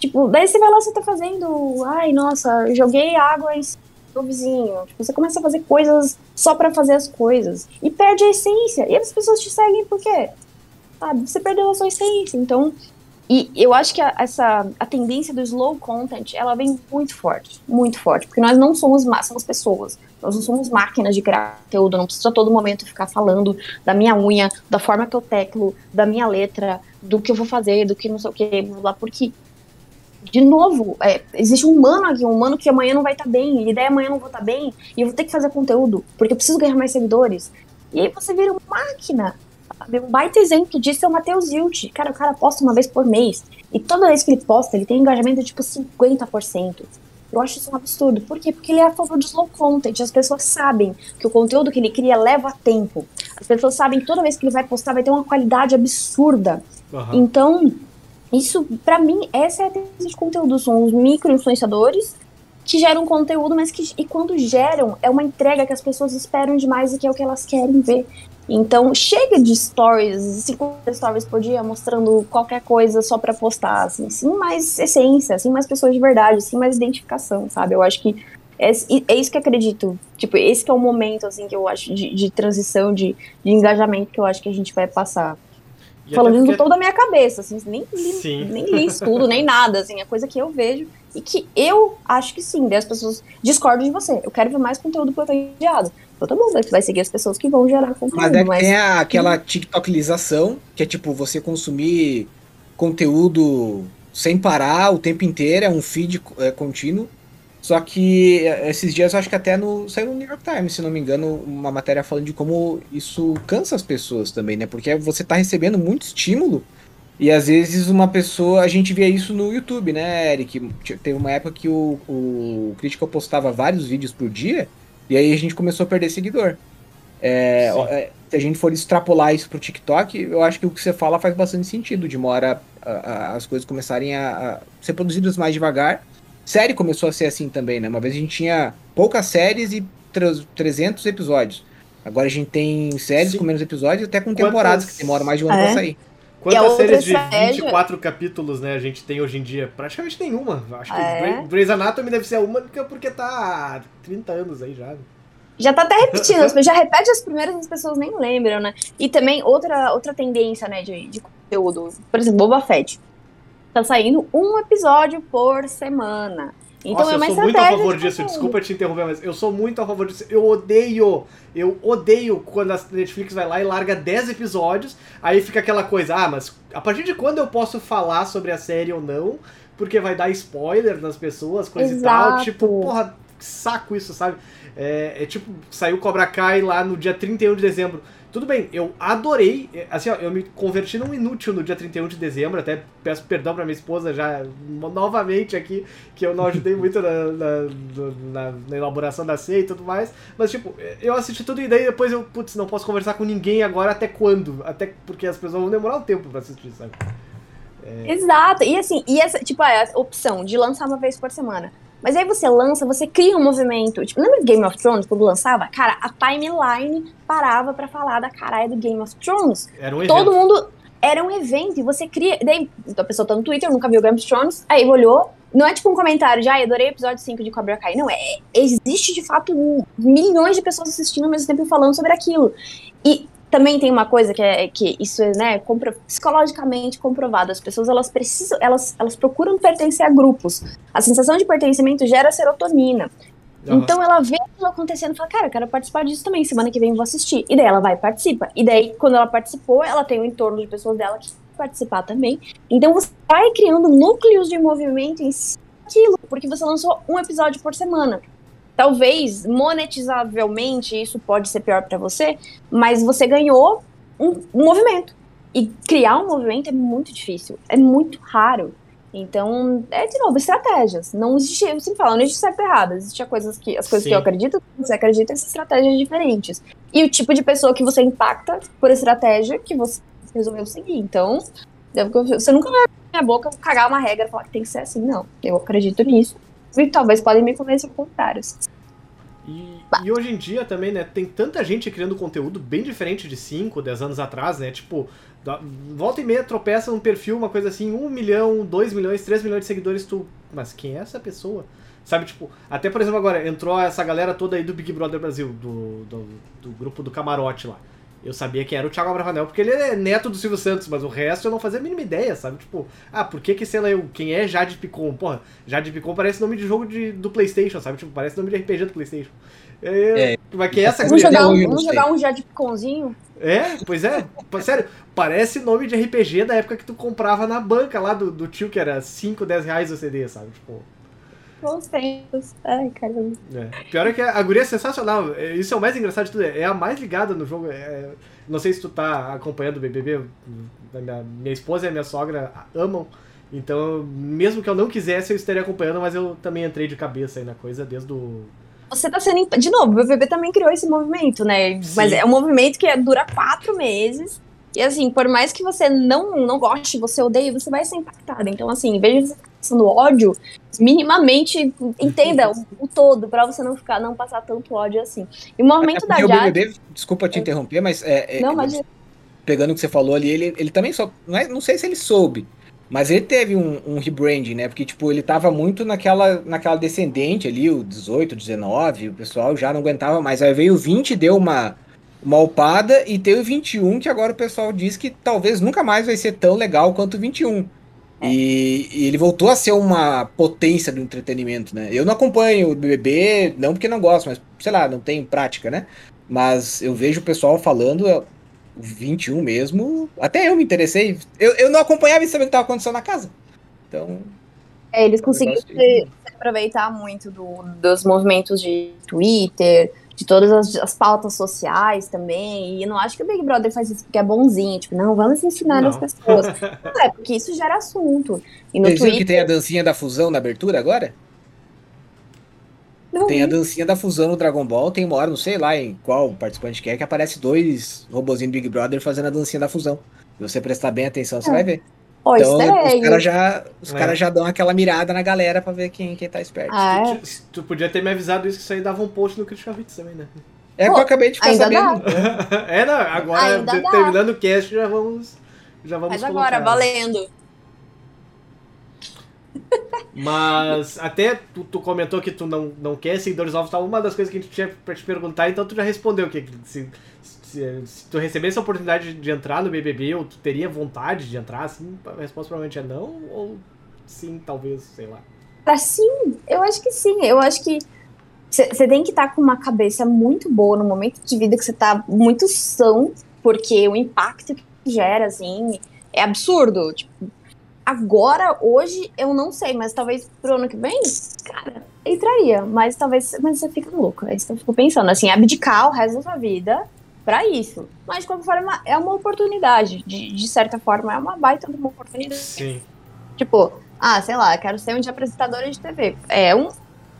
Tipo, daí você vai lá, você tá fazendo. Ai, nossa, joguei água em do vizinho. Tipo, você começa a fazer coisas só pra fazer as coisas. E perde a essência. E as pessoas te seguem por quê? Sabe? Você perdeu a sua essência. Então. E eu acho que a, essa a tendência do slow content, ela vem muito forte, muito forte, porque nós não somos somos pessoas. Nós não somos máquinas de criar conteúdo, não precisa a todo momento ficar falando da minha unha, da forma que eu teclo, da minha letra, do que eu vou fazer, do que não sei o que, lá porque de novo, é, existe um humano aqui, um humano que amanhã não vai estar bem, e daí amanhã eu não vou estar bem, e eu vou ter que fazer conteúdo, porque eu preciso ganhar mais seguidores. E aí você vira uma máquina. Sabe? Um baita exemplo disso é o Matheus Hilt. Cara, o cara posta uma vez por mês. E toda vez que ele posta, ele tem engajamento de tipo 50%. Eu acho isso um absurdo. Por quê? Porque ele é a favor do slow content. As pessoas sabem que o conteúdo que ele cria leva tempo. As pessoas sabem que toda vez que ele vai postar vai ter uma qualidade absurda. Aham. Então, isso, pra mim, essa é a tendência de conteúdo. São os micro-influenciadores que geram conteúdo, mas que, e quando geram, é uma entrega que as pessoas esperam demais e que é o que elas querem ver. Então, chega de stories, 50 stories por dia, mostrando qualquer coisa só pra postar, assim, sim mais essência, assim mais pessoas de verdade, sim mais identificação, sabe? Eu acho que é, é isso que acredito. Tipo, esse é o momento, assim, que eu acho de, de transição, de, de engajamento que eu acho que a gente vai passar. E Falando porque- todo da minha cabeça, assim, nem li, Sim. nem li estudo, nem nada, assim, é coisa que eu vejo e que eu acho que sim, as pessoas discordam de você. Eu quero ver mais conteúdo privilegiado. Então tá bom, vai seguir as pessoas que vão gerar conteúdo, Mas é que mas tem a- aquela TikTokilização, que é tipo você consumir conteúdo sem parar o tempo inteiro, é um feed é, contínuo. Só que é, esses dias eu acho que até no, saiu no New York Times, se não me engano, uma matéria falando de como isso cansa as pessoas também, né? Porque você tá recebendo muito estímulo e às vezes uma pessoa. A gente via isso no YouTube, né, Eric? Teve uma época que o, o Critical postava vários vídeos por dia e aí a gente começou a perder seguidor. É, é, se a gente for extrapolar isso pro TikTok, eu acho que o que você fala faz bastante sentido, de uma hora a- a- as coisas começarem a, a ser produzidas mais devagar. Série começou a ser assim também, né? Uma vez a gente tinha poucas séries e tre- 300 episódios. Agora a gente tem séries Sim. com menos episódios, até com Quantas- temporadas que demoram mais de um ano É. pra sair. E Quantas séries de estratégia- 24 capítulos, né, a gente tem hoje em dia? Praticamente nenhuma. Acho que É. Grey- Grey's Anatomy deve ser a única porque tá há 30 anos aí já. já tá até repetindo, já repete as primeiras e as pessoas nem lembram, né? E também outra, outra tendência, né, de, de conteúdo, por exemplo, Boba Fett. Tá saindo um episódio por semana. Então Nossa, é uma eu sou muito a favor disso. Desculpa te interromper, mas eu sou muito a favor disso. Eu odeio, eu odeio quando a Netflix vai lá e larga 10 episódios, aí fica aquela coisa, ah, mas a partir de quando eu posso falar sobre a série ou não? Porque vai dar spoiler nas pessoas, coisa e tal. Exato. Tipo, porra, que saco isso, sabe? É, é tipo, saiu Cobra Kai lá no dia 31 de dezembro. Tudo bem, eu adorei. é, Assim, ó, eu me converti num inútil no dia 31 de dezembro. Até peço perdão pra minha esposa já novamente aqui, que eu não ajudei muito na, na, na- na elaboração da ceia e tudo mais. Mas, tipo, eu assisti tudo e daí depois eu, putz, não posso conversar com ninguém agora até quando? Até porque as pessoas vão demorar um tempo pra assistir, sabe? Exato. E assim, e essa, tipo, a opção de lançar uma vez por semana. Mas aí você lança, você cria um movimento. Tipo, lembra de Game of Thrones, quando lançava? Cara, a timeline parava pra falar da caralho do Game of Thrones. Era um evento. Todo mundo. Era um evento e você cria. Daí a pessoa tá no Twitter, nunca viu Game of Thrones, aí olhou. Não é tipo um comentário de, ai, adorei o episódio 5 de Cobra Kai. Não, é. Existe de fato milhões de pessoas assistindo ao mesmo tempo e falando sobre aquilo. E também tem uma coisa que é que isso é, né, compro- psicologicamente comprovado. As pessoas elas precisam, elas, elas procuram pertencer a grupos. A sensação de pertencimento gera serotonina. Aham. Então ela vê aquilo acontecendo e fala, cara, eu quero participar disso também, semana que vem eu vou assistir. E daí ela vai e participa. E daí, quando ela participou, ela tem o entorno de pessoas dela que participar também. Então você vai criando núcleos de movimento em cima daquilo, porque você lançou um episódio por semana. Talvez, monetizavelmente, isso pode ser pior pra você, mas você ganhou um, um movimento. E criar um movimento é muito difícil, é muito raro. Então, é de novo, estratégias. Não existe, eu sempre falo, não existe certo e errado. Existem coisas que, as coisas Sim. que eu acredito, você acredita, são estratégias diferentes. E o tipo de pessoa que você impacta por estratégia que você resolveu seguir. Então, eu- você nunca vai abrir minha boca cagar uma regra e falar que tem que ser assim. Não, eu acredito nisso. E talvez podem me convencer ao contrário. E, e hoje em dia também, né, tem tanta gente criando conteúdo bem diferente de 5, 10 anos atrás, né? Tipo, volta e meia tropeça num perfil, uma coisa assim, 1 milhão, 2 milhões, 3 milhões de seguidores, tu. Mas quem é essa pessoa? Sabe, tipo, até por exemplo agora, entrou essa galera toda aí do Big Brother Brasil, do, do, do grupo do camarote lá. Eu sabia que era o Thiago Abravanel, porque ele é neto do Silvio Santos, mas o resto eu não fazia a mínima ideia, sabe? Tipo, ah, por que que, sei lá, eu, quem é Jade Picon? Porra, Jade Picon parece nome de jogo de, do Playstation, sabe? Tipo, parece nome de RPG do Playstation. É, É. mas que é essa Vamos jogar, um, vamos jogar um já de piconzinho? É, pois é. Sério, parece nome de RPG da época que tu comprava na banca lá do, do tio, que era 5, 10 reais o CD, sabe? Tipo, Bons tempos. Ai, caramba. é. Pior é que a guria é sensacional. É, Isso é o mais engraçado de tudo. É a mais ligada no jogo. É, não sei se tu tá acompanhando o BBB. Minha, minha esposa e a minha sogra amam. Então, mesmo que eu não quisesse, eu estaria acompanhando, mas eu também entrei de cabeça aí na coisa desde o. Você tá sendo. imp- De novo, o BBB também criou esse movimento, né? Mas Sim. é um movimento que dura quatro meses. E assim, por mais que você não, não goste, você odeie, você vai ser impactado. Então, assim, em vez de você ficar passando ódio, minimamente entenda o, o todo, pra você não ficar, não passar tanto ódio assim. E o movimento da Porque o Jade. BBB, desculpa te interromper, mas é, é, Não, mas pegando o que você falou ali, ele, ele também só. Não, é- não sei se ele soube, mas ele teve um, um rebranding, né? Porque, tipo, ele tava muito naquela, naquela descendente ali, o 18, 19, o pessoal já não aguentava mais. Aí veio o 20, deu uma, uma upada, e teve o 21, que agora o pessoal diz que talvez nunca mais vai ser tão legal quanto o 21. E, e ele voltou a ser uma potência do entretenimento, né? Eu não acompanho o BBB, não porque não gosto, mas sei lá, não tenho prática, né? Mas eu vejo o pessoal falando, é, o 21 mesmo, até eu me interessei. Eu, eu não acompanhava e sabia o que estava acontecendo na casa. Então, é, eles conseguiram se, se aproveitar muito do- dos movimentos de Twitter, de todas as, as pautas sociais também. E eu não acho que o Big Brother faz isso porque é bonzinho. Tipo, não, vamos ensinar Não. as pessoas. Não, é porque isso gera assunto. E no vocês viram que Twitter. tem a dancinha da fusão na abertura agora? Não, Tem a dancinha da fusão no Dragon Ball, tem uma hora, não sei lá em qual participante que é, que aparece dois robozinhos do Big Brother fazendo a dancinha da fusão. Se você prestar bem atenção, você É. vai ver. Ó, Então, os caras já, os É. cara já dão aquela mirada na galera pra ver quem, quem tá esperto. Ah, é? Tu, tu podia ter me avisado isso, que isso aí dava um post no Christian Witz também, né? É que Pô, eu acabei de ficar ainda sabendo. é, não, agora, Ainda de- dá. terminando o cast, já vamos. Já vamos Mas colocar. agora, valendo. Mas até tu, tu comentou que tu não, não quer seguidores novos, tá? Uma das coisas que a gente tinha pra te perguntar, então tu já respondeu que se, se, se tu recebesse a oportunidade de entrar no BBB, ou tu teria vontade de entrar, assim, a resposta provavelmente é não, ou sim, talvez, sei lá. Pra sim, eu acho que sim. Eu acho que você tem que estar com uma cabeça muito boa no momento de vida que você tá muito são, porque o impacto que gera, assim, é absurdo. Tipo, agora, hoje, eu não sei, mas talvez pro ano que vem, cara, entraria. Mas talvez, mas você fica louco. Aí você fica pensando, assim, abdicar o resto da sua vida pra isso. Mas de qualquer forma, é uma oportunidade. De, de certa forma, é uma baita de uma oportunidade. Sim. Tipo, ah, sei lá, quero ser um de apresentadora de TV. É um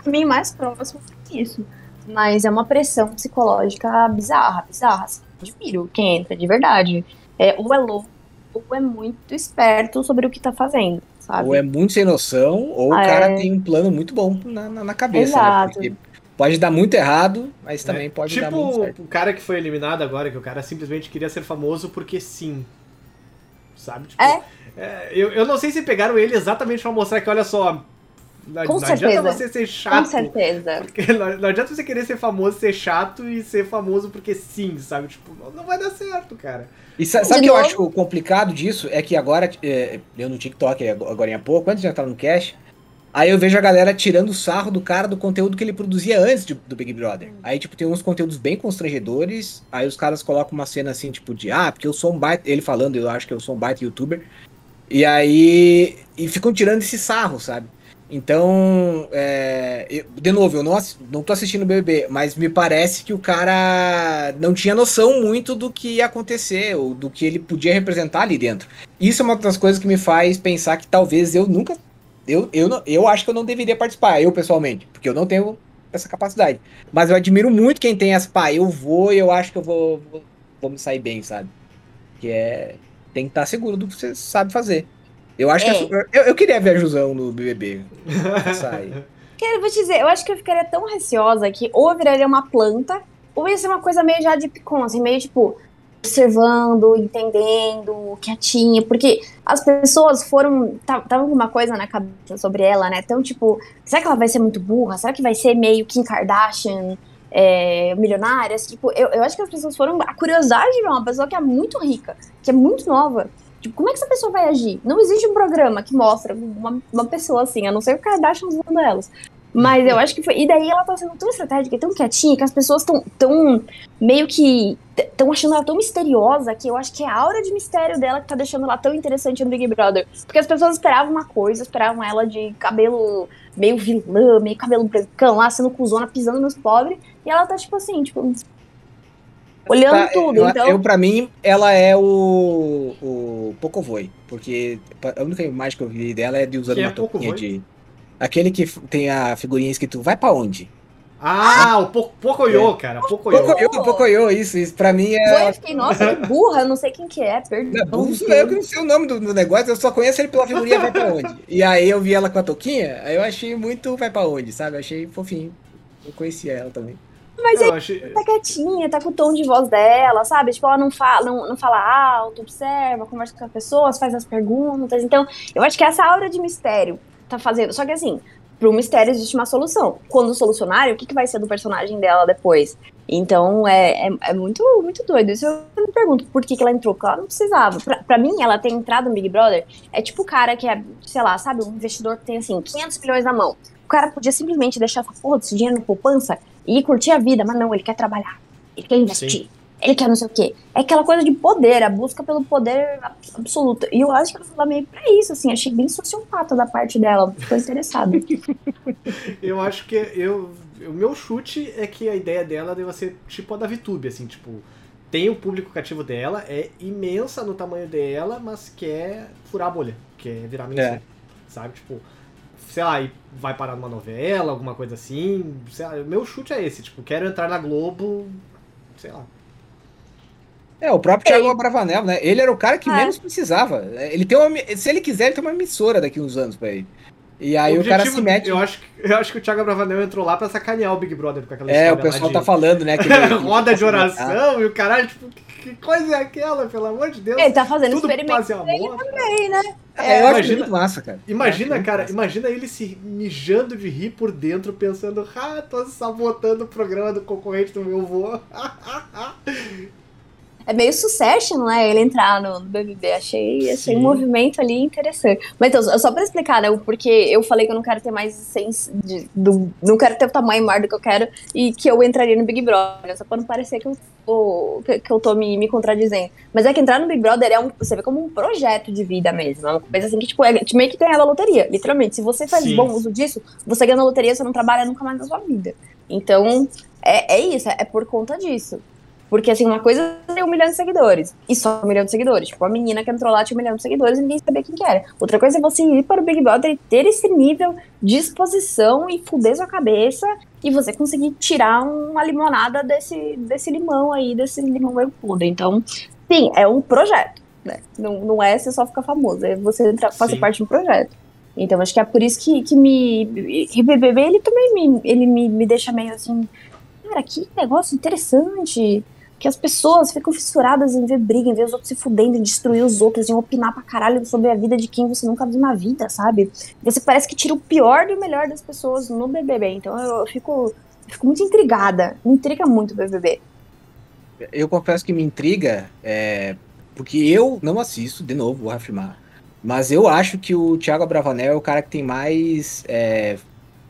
caminho mais próximo disso. Mas é uma pressão psicológica bizarra, bizarra. Assim, admiro quem entra de verdade. É, ou é louco, ou é muito esperto sobre o que tá fazendo, sabe? Ou é muito sem noção, ou Ah, o cara é. tem um plano muito bom na, na, na cabeça, né? Exato. Porque pode dar muito errado, mas também É, pode tipo dar muito certo. o cara que foi eliminado agora, que o cara simplesmente queria ser famoso porque sim. Sabe? Tipo, É. é, eu, eu não sei se pegaram ele exatamente pra mostrar que, olha só. Não, Com não adianta certeza. você ser Com chato. certeza. Porque não, não adianta você querer ser famoso, ser chato e ser famoso porque sim, sabe? Tipo, não, não vai dar certo, cara. E sabe o que eu acho complicado disso? É que agora, é, eu no TikTok agora há pouco, antes de entrar no cash, aí eu vejo a galera tirando sarro do cara do conteúdo que ele produzia antes de- do Big Brother. Aí, tipo, tem uns conteúdos bem constrangedores, aí os caras colocam uma cena assim, tipo, de, ah, porque eu sou um baita, ele falando, eu acho que eu sou um baita youtuber, e aí, e ficam tirando esse sarro, sabe? Então, é, eu- de novo, eu não, não tô assistindo o BBB, mas me parece que o cara não tinha noção muito do que ia acontecer, ou do que ele podia representar ali dentro. Isso é uma das coisas que me faz pensar que talvez eu nunca. Eu, eu, não- eu acho que eu não deveria participar, eu pessoalmente, porque eu não tenho essa capacidade. Mas eu admiro muito quem tem essa, pá, eu vou e eu acho que eu vou, vou, vou me sair bem, sabe? Que é. Tem que estar seguro do que você sabe fazer. Eu acho É. que. é- Eu, eu queria ver a Jusão no BBB. Sai. Cara, eu vou te dizer, eu acho que eu ficaria tão receosa que ou eu viraria uma planta, ou ia ser uma coisa meio já de picon, assim, meio tipo, observando, entendendo, quietinha, porque as pessoas foram. Tava com uma coisa na cabeça sobre ela, né? Então, tipo, será que ela vai ser muito burra? Será que vai ser meio Kim Kardashian? É, milionárias, tipo, eu, eu acho que as pessoas foram. A curiosidade de uma pessoa que é muito rica, que é muito nova. Tipo, como é que essa pessoa vai agir? Não existe um programa que mostra uma, uma pessoa assim, a não ser o Kardashian usando elas. Mas eu acho que foi. E daí ela tá sendo tão estratégica e tão quietinha que as pessoas estão tão meio que. estão achando ela tão misteriosa que eu acho que é a aura de mistério dela que tá deixando ela tão interessante no Big Brother. Porque as pessoas esperavam uma coisa, esperavam ela de cabelo meio vilã, meio cabelo brancão lá, sendo cuzona, pisando nos pobres. E ela tá tipo assim, tipo. Olhando Tá, tudo. eu, então. eu, pra mim, ela é o, o Pocovoi. Porque a única imagem que eu vi dela é de usando Que é uma touquinha Pocovoi? de. Aquele que tem a figurinha escrito vai pra onde? Ah, o Po- Pocoyo, cara. Pocoyo. Pocoyo, Pocoyo, isso, isso. Pra mim Foi, eu é. fiquei, nossa, que burra, eu não sei quem que é, perdão. Não, burro eu que não sei o nome do, do negócio, eu só conheço ele pela figurinha vai pra onde. E aí eu vi ela com a touquinha, aí eu achei muito vai pra onde, sabe? Eu achei fofinho. Eu conhecia ela também. Mas Eu achei... tá quietinha, tá com o tom de voz dela, sabe? Tipo, ela não fala, não, não fala alto, observa, conversa com as pessoas, faz as perguntas. Então, eu acho que essa aura de mistério tá fazendo. Só que assim, pro mistério existe uma solução. Quando solucionarem, o que, que vai ser do personagem dela depois? Então, é, é, é muito, muito doido. Isso eu me pergunto, por que, que ela entrou? Porque ela não precisava. Pra, pra mim, ela ter entrado no Big Brother é tipo o cara que é, sei lá, sabe, um investidor que tem assim, 500 milhões na mão. O cara podia simplesmente deixar essa porra desse dinheiro na poupança e curtir a vida, mas não, ele quer trabalhar, ele quer investir, ele quer não sei o quê. É aquela coisa de poder, a busca pelo poder abs- absoluto. E eu acho que ela fala meio pra isso, assim, achei bem sociopata da parte dela, ficou interessada. Eu acho que eu. O meu chute é que a ideia dela deve ser tipo a da VTube, assim, tipo. Tem o público cativo dela, é imensa no tamanho dela, mas quer furar a bolha, quer virar mainstream. É. Sabe? Tipo, sei lá, e vai parar numa novela, alguma coisa assim. Sei lá, o meu chute é esse, tipo, quero entrar na Globo, sei lá. É, o próprio Thiago Abravanel, né? Ele era o cara que É. menos precisava. Ele tem uma, se ele quiser, ele tem uma emissora daqui uns anos pra ele. E aí o, cara se mete. Eu acho, que- eu acho que o Thiago Bravanel entrou lá pra sacanear o Big Brother com aquela É, o pessoal lá tá de falando, né? que ele- roda de oração e o caralho, tipo, que, coisa é aquela, pelo amor de Deus? Ele tá fazendo Tudo experimento e amor. aí, né? É, eu acho imagina- muito massa, cara. Eu Imagina, acho cara, massa. imagina ele se mijando de rir por dentro, pensando, ah, tô sabotando o programa do concorrente do meu vô. é meio succession, né? Ele entrar no BBB. Achei, achei um movimento ali interessante. Mas então, só pra explicar, né? Porque eu falei que eu não quero ter mais sense de, do, não quero ter o tamanho maior do que eu quero e que eu entraria no Big Brother. Só pra não parecer que eu tô, que, que eu tô me, me contradizendo. Mas é que entrar no Big Brother é um, você vê como um projeto de vida mesmo. É uma coisa assim que, tipo, é meio que ganhar na loteria, literalmente. Se você faz Sim. bom uso disso, você ganha na loteria, você não trabalha nunca mais na sua vida. Então, é, é isso, é, é por conta disso. Porque, assim, uma coisa é ter um milhão de seguidores. E só um milhão de seguidores. Tipo, a menina que entrou lá tinha um milhão de seguidores e ninguém sabia quem que era. Outra coisa é você ir para o Big Brother e ter esse nível de exposição e fuder sua cabeça e você conseguir tirar uma limonada desse, desse limão aí, desse limão meio podre. Então, sim, é um projeto. Né? Não, não é você só ficar famoso, é você entrar, fazer parte de um projeto. Então, acho que é por isso que, que me. E BBB, ele também me, ele me, me deixa meio assim. Cara, que negócio interessante. Que as pessoas ficam fissuradas em ver briga, em ver os outros se fudendo, em destruir os outros, em opinar pra caralho sobre a vida de quem você nunca viu na vida, sabe? Você parece que tira o pior do melhor das pessoas no BBB. Então eu, fico, eu fico muito intrigada. Me intriga muito o BBB. Eu confesso que me intriga, é, porque eu não assisto, de novo, vou afirmar. Mas eu acho que o Thiago Abravanel é o cara que tem mais é,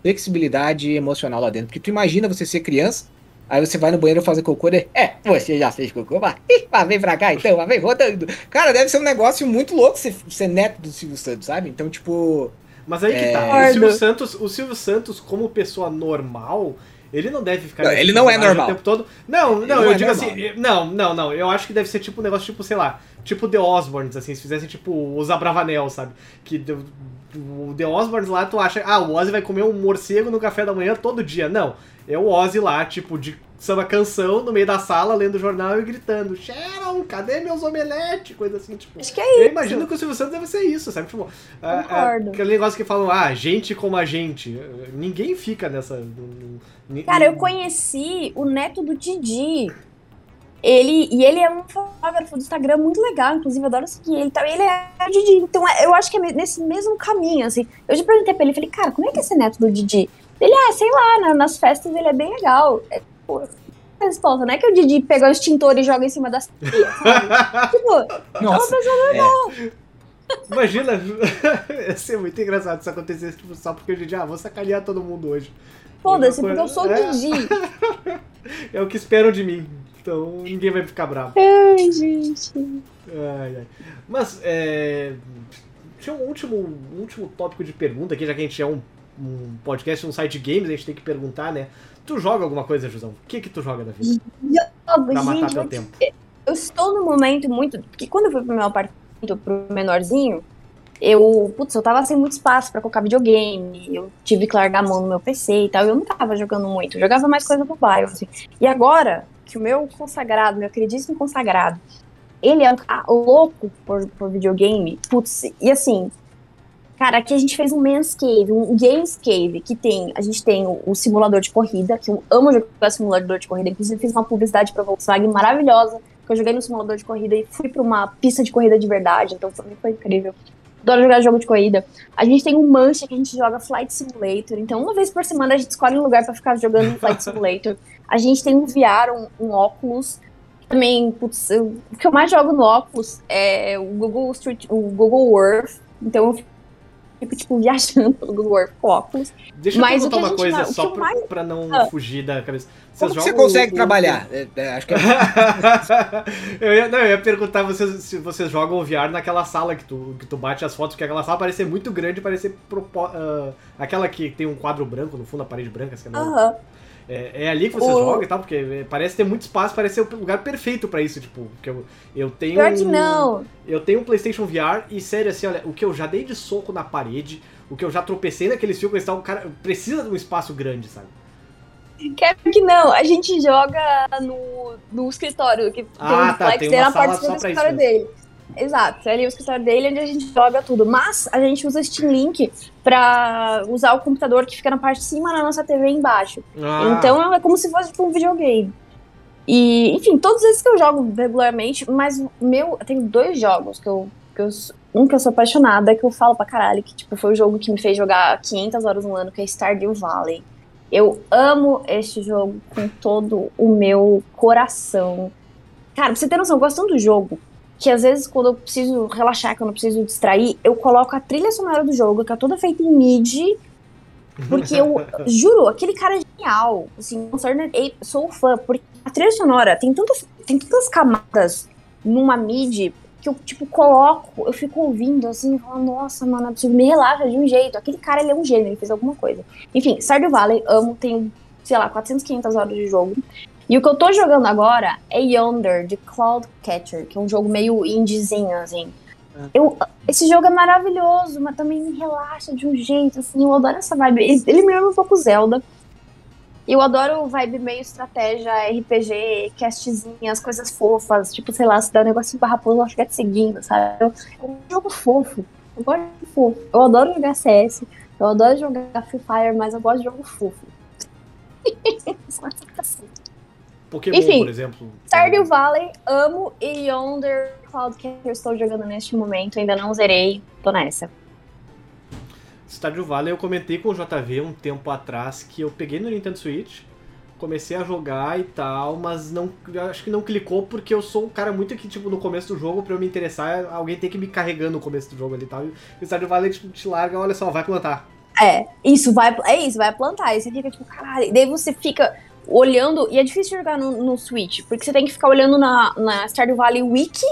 flexibilidade emocional lá dentro. Porque tu imagina você ser criança, aí você vai no banheiro fazer cocô, né? É, você já fez cocô, vai, Ih, vai vem pra cá então, vai vem rodando. Cara, deve ser um negócio muito louco ser, ser neto do Silvio Santos, sabe? Então, tipo, Mas aí que É. tá. O Concordo. Silvio, Santos, o Silvio Santos, como pessoa normal, ele não deve ficar. Não, ele não é normal. O tempo todo. Não, não, não eu é digo normal. assim. Não, não, não. Eu acho que deve ser tipo um negócio, tipo, sei lá, tipo The Osborns, assim, se fizessem tipo os Abravanel, sabe? Que o The Osborns lá, tu acha, ah, o Ozzy vai comer um morcego no café da manhã todo dia. Não. É o Ozzy lá, tipo, de samba canção no meio da sala, lendo o jornal e gritando: Sharon, cadê meus omeletes? Coisa assim, tipo. Acho que é Eu isso. imagino que o Silvio Santos deve ser isso, sabe? Tipo, ah, ah, Concordo. aquele negócio que falam, ah, gente como a gente. Ninguém fica nessa. Cara, eu conheci o neto do Didi. Ele, e ele é um fotógrafo do Instagram muito legal, inclusive eu adoro seguir ele. Então, ele é o Didi. Então, é- eu acho que é nesse mesmo caminho, assim. Eu já perguntei pra ele, falei, cara, como é que é ser neto do Didi? Ele, ah, sei lá, na- nas festas ele é bem legal. É, pô, a resposta, não é que o Didi pega o extintor e joga em cima das sabe? tipo, nossa, Imagina, ia ser muito engraçado se acontecesse tipo, só porque o Didi, ah, vou sacanear todo mundo hoje. foda-se, Uma porque eu sou o coisa- Didi. É o que esperam de mim. Então ninguém vai ficar bravo. Ai, gente. Ai, ai. Mas, é. Tinha um último, um último tópico de pergunta aqui, já que a gente é um, um podcast, um site de games, a gente tem que perguntar, né? Tu joga alguma coisa, Jusão? O que que tu joga da vida? Pra matar Gente, teu tempo. eu estou num momento muito. Porque quando eu fui pro meu apartamento, pro menorzinho, eu. Putz, eu tava sem muito espaço pra colocar videogame. Eu tive que largar a mão no meu PC e tal. Eu não tava jogando muito. Eu jogava mais coisa mobile, assim. E agora, que o meu consagrado, meu queridíssimo consagrado, ele é louco por, por videogame. Putz, e assim. Cara, aqui a gente fez um Men's Cave, um Games Cave, que tem. A gente tem o, o simulador de corrida, que eu amo jogar simulador de corrida. Inclusive, fiz uma publicidade pra Volkswagen maravilhosa, que eu joguei no simulador de corrida e fui pra uma pista de corrida de verdade. Então, mim foi incrível. Adoro jogar jogo de corrida. A gente tem um Mancha que a gente joga Flight Simulator. Então, uma vez por semana a gente escolhe um lugar pra ficar jogando Flight Simulator. A gente tem um VR, um, um óculos. Também, putz, eu- o que eu mais jogo no óculos é o Google Street, o Google Earth. Então eu fico, tipo, viajando pelo Google Earth com óculos. Deixa eu Mas o perguntar uma coisa não- só pra, mais- pra não Ah. fugir da cabeça. como que você consegue o- trabalhar? É, é, acho que é eu, ia, não, eu ia perguntar vocês, se vocês jogam o VR naquela sala que tu, que tu bate as fotos, porque aquela sala parece ser muito grande, parece ser propo- ah, aquela que tem um quadro branco no fundo, a parede branca, sei lá. Aham. É, é ali que vocês O- jogam e tal, porque é, parece ter muito espaço, parece ser o lugar perfeito pra isso, tipo, porque eu, eu tenho Pior que um- não. Eu tenho um PlayStation VR e sério assim, olha, o que eu já dei de soco na parede, o que eu já tropecei naqueles filmes e tal, o cara precisa de um espaço grande, sabe? Quer que não, a gente joga no, no escritório, que Ah, tem um tá, tem uma na parte do escritório dele. Exato, é ali o escritório dele onde a gente joga tudo. Mas a gente usa Steam Link pra usar o computador que fica na parte de cima da nossa TV embaixo. Ah, Então é como se fosse tipo, um videogame. E, enfim, todos esses que eu jogo regularmente, mas o meu, eu tenho dois jogos que eu, que eu. Um que eu sou apaixonada, que eu falo pra caralho, que tipo, foi o jogo que me fez jogar 500 horas no ano, que é Stardew Valley. Eu amo este jogo com todo o meu coração. Cara, pra você ter noção, eu gosto tanto do jogo que às vezes quando eu preciso relaxar, quando eu preciso distrair, eu coloco a trilha sonora do jogo, que é toda feita em MIDI, porque eu juro, aquele cara é genial. Assim, Concerned Ape, sou fã, porque a trilha sonora tem tantas, tem tantas camadas numa MIDI que eu, tipo, coloco, eu fico ouvindo, assim, falando, nossa, mano, absurdo, me relaxa de um jeito. Aquele cara, ele é um gênio, ele fez alguma coisa. Enfim, Stardew Valley, amo, tenho, sei lá, 400, 500 horas de jogo. E o que eu tô jogando agora é Yonder, de Cloud Catcher, que é um jogo meio indiezinho, assim. Eu, esse jogo é maravilhoso, mas também me relaxa de um jeito, assim, eu adoro essa vibe. Ele, ele me lembra um pouco Zelda. Eu adoro vibe meio estratégia, RPG, castzinhas, coisas fofas, tipo, sei lá, se dá um negocinho pra raposa, ela fica te seguindo, sabe? É um jogo fofo. Eu gosto de fofo. Eu adoro jogar CS, eu adoro jogar Free Fire, mas eu gosto de jogo fofo. Pokémon, Enfim, por exemplo. Stardew Valley, amo e Yonder Cloud Catcher estou jogando neste momento, ainda não zerei, tô nessa. Stardew Valley eu comentei com o JV um tempo atrás que eu peguei no Nintendo Switch, comecei a jogar e tal, mas não acho que não clicou porque eu sou um cara muito que, tipo, no começo do jogo, pra eu me interessar, alguém tem que me carregar no começo do jogo ali e tal. E o Stardew Valley tipo, te larga, olha só, vai plantar. É, isso vai, é isso, vai plantar. Aí você fica tipo, caralho. E daí você fica olhando. E é difícil jogar no, no Switch, porque você tem que ficar olhando na, na Stardew Valley Wiki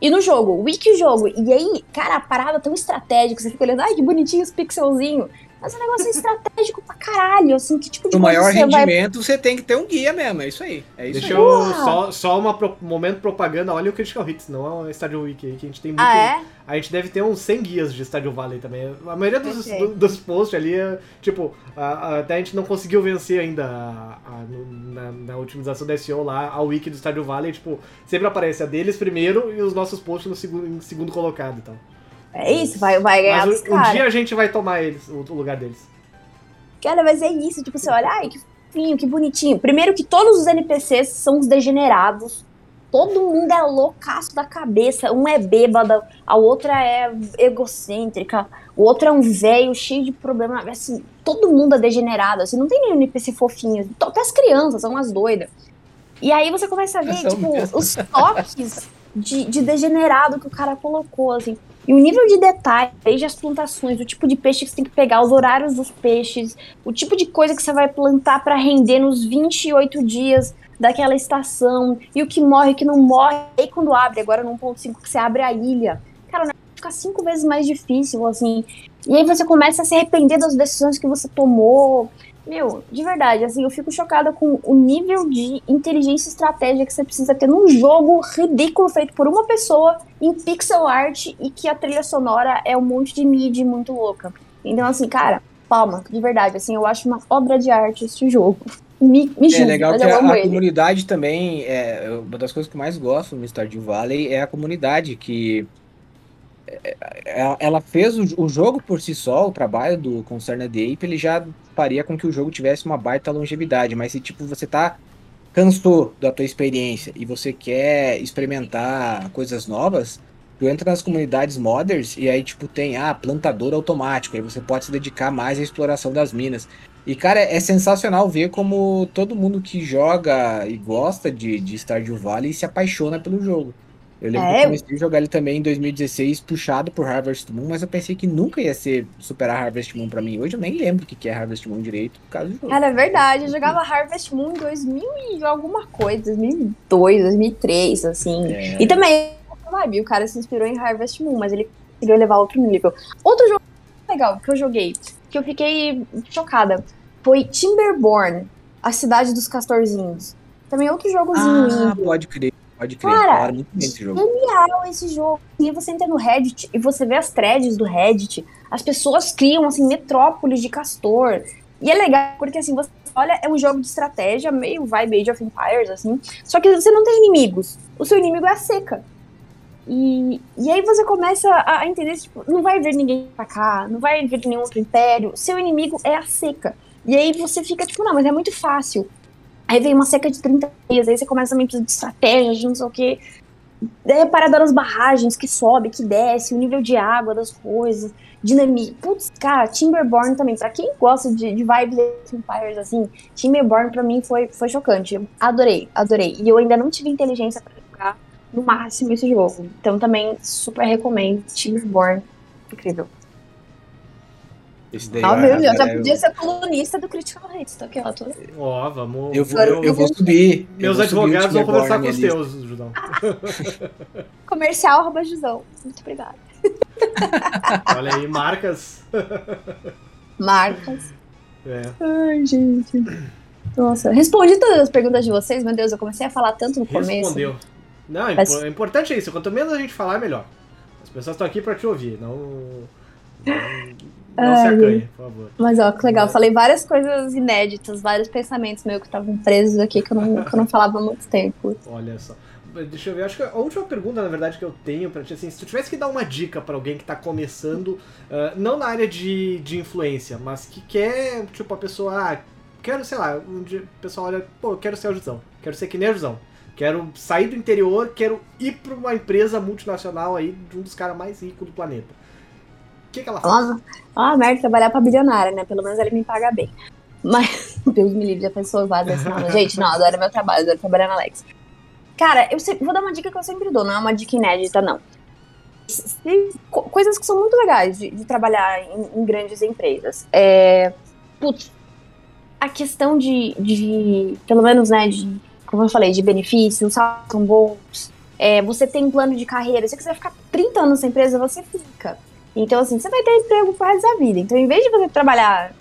e no jogo. Wiki e jogo. E aí, cara, a parada tão estratégica. Você fica olhando, ai, que bonitinho os pixelzinhos. Mas o negócio é estratégico pra caralho, assim, que tipo de No maior você vai rendimento, você tem que ter um guia mesmo, é isso aí. É isso Deixa aí. eu. Só, só uma pro- momento propaganda, olha o Critical Hits, não é o Stardew Wiki aí, que a gente tem muito. Ah, é? A gente deve ter uns 100 guias de Stardew Valley também. A maioria dos, do- dos posts ali é, tipo, a- a- até a gente não conseguiu vencer ainda a- na, na otimização da SEO lá, a wiki do Stardew Valley, tipo, sempre aparece a deles primeiro e os nossos posts no segundo, em segundo colocado e tal. É isso, vai, vai ganhar Mas dos um, um dia a gente vai tomar eles, o, o lugar deles. Cara, mas é isso, tipo, você olha, ai, que fofinho, que bonitinho. Primeiro que todos os NPCs são os degenerados. Todo mundo é loucaço da cabeça. Um é bêbada, a outra é egocêntrica, o outro é um velho cheio de problema. Assim, todo mundo é degenerado. Assim, não tem nenhum NPC fofinho. Até as crianças são umas doidas. E aí você começa a ver, tipo, os toques de, de degenerado que o cara colocou, assim. E o nível de detalhe, desde as plantações, o tipo de peixe que você tem que pegar, os horários dos peixes, o tipo de coisa que você vai plantar para render nos 28 dias daquela estação, e o que morre, o que não morre. E aí quando abre, agora no 1.5, que você abre a ilha, cara, negócio fica cinco vezes mais difícil, assim. E aí você começa a se arrepender das decisões que você tomou. Meu, de verdade, assim, eu fico chocada com o nível de inteligência e estratégia que você precisa ter num jogo ridículo feito por uma pessoa em pixel art e que a trilha sonora é um monte de MIDI muito louca. Então, assim, cara, palma, de verdade, assim, eu acho uma obra de arte esse jogo. Me, me É julgue, legal mas que a, a comunidade também, é, uma das coisas que eu mais gosto no Stardew Valley é a comunidade, que é, ela, ela fez o, o jogo por si só, o trabalho do Concerned Ape, ele já faria com que o jogo tivesse uma baita longevidade, mas se tipo, você tá cansou da tua experiência e você quer experimentar coisas novas, tu entra nas comunidades modders e aí tipo tem, ah, plantador automático, aí você pode se dedicar mais à exploração das minas. E, cara, é sensacional ver como todo mundo que joga e gosta de, de Stardew Valley se apaixona pelo jogo. Eu lembro que É. eu comecei a jogar ele também em 2016, puxado por Harvest Moon, mas eu pensei que nunca ia ser superar Harvest Moon pra mim. Hoje eu nem lembro o que que é Harvest Moon direito por causa do jogo. Cara, é verdade, eu jogava Harvest Moon em 2000 e alguma coisa, 2002, 2003, assim. É. E também, essa vibe, o cara se inspirou em Harvest Moon, mas ele conseguiu levar outro nível. Outro jogo legal que eu joguei, que eu fiquei chocada, foi Timberborn, a cidade dos castorzinhos. Também outro jogozinho Ah, indie. pode crer, pode crer. Cara, muito bem desse jogo. Genial esse jogo. E você entra no Reddit e você vê as threads do Reddit. As pessoas criam, assim, metrópoles de castor. E é legal, porque assim, você olha, é um jogo de estratégia, meio vibe Age of Empires, assim. Só que você não tem inimigos. O seu inimigo é a seca. E, e aí você começa a, a entender, tipo, não vai vir ninguém pra cá, não vai vir nenhum outro império. Seu inimigo é a seca. E aí você fica, tipo, não, mas é muito fácil. Aí vem uma seca de 30 dias, aí você começa também precisar de estratégia, de não sei o quê. A parada das barragens, que sobe, que desce, o nível de água das coisas, dinamite. Putz, cara, Timberborn também. Pra quem gosta de, de vibes Empires, assim, Timberborn pra mim foi, foi chocante. Adorei, adorei. E eu ainda não tive inteligência pra jogar no máximo esse jogo. Então também super recomendo. Team Born. Incrível. Esse daí, Ah, meu, eu já agora podia ser colunista do Critical Hits, tá aqui, ó. Tô... Ó, vamos. eu, vou, eu, eu vou subir. eu Meus vou subir advogados vão Team Born conversar com os teus, Judão. Comercial arroba Jusão. Muito obrigada. Olha aí, marcas. Marcas. É. Ai, gente. Nossa, respondi todas as perguntas de vocês, meu Deus, eu comecei a falar tanto no começo. Respondeu. Não, Mas- o importante é isso. Quanto menos a gente falar, melhor. As pessoas estão aqui pra te ouvir, não. Não, não se acanhe, por favor. Mas ó, que legal, falei várias coisas inéditas, vários pensamentos meus que estavam presos aqui que eu não, que eu não falava há muito tempo. Olha só. Deixa eu ver, acho que a última pergunta, na verdade, que eu tenho pra ti, assim, se tu tivesse que dar uma dica pra alguém que tá começando, ah, não na área de, de influência, mas que quer, tipo, a pessoa, ah, quero, sei lá, um dia o pessoal olha, pô, eu quero ser o Jusão, quero ser que nem quero sair do interior, quero ir pra uma empresa multinacional aí, de um dos caras mais ricos do planeta. O que, que ela faz? Nossa, ah, merda, trabalhar pra bilionária, né? Pelo menos ele me paga bem. Mas, Deus me livre, já pensou várias assim, não, gente, não, adoro meu trabalho, adoro trabalhar na Alex. Cara, eu sempre- vou dar uma dica que eu sempre dou, não é uma dica inédita, não. Co- coisas que são muito legais de, de trabalhar em, em grandes empresas. É, putz, a questão de, de, pelo menos, né, de, como eu falei, de benefícios, salários são bons, é, você tem plano de carreira, se você quiser ficar 30 anos na empresa, você fica. Então, assim, você vai ter emprego pro resto da vida. Então, em vez de você trabalhar,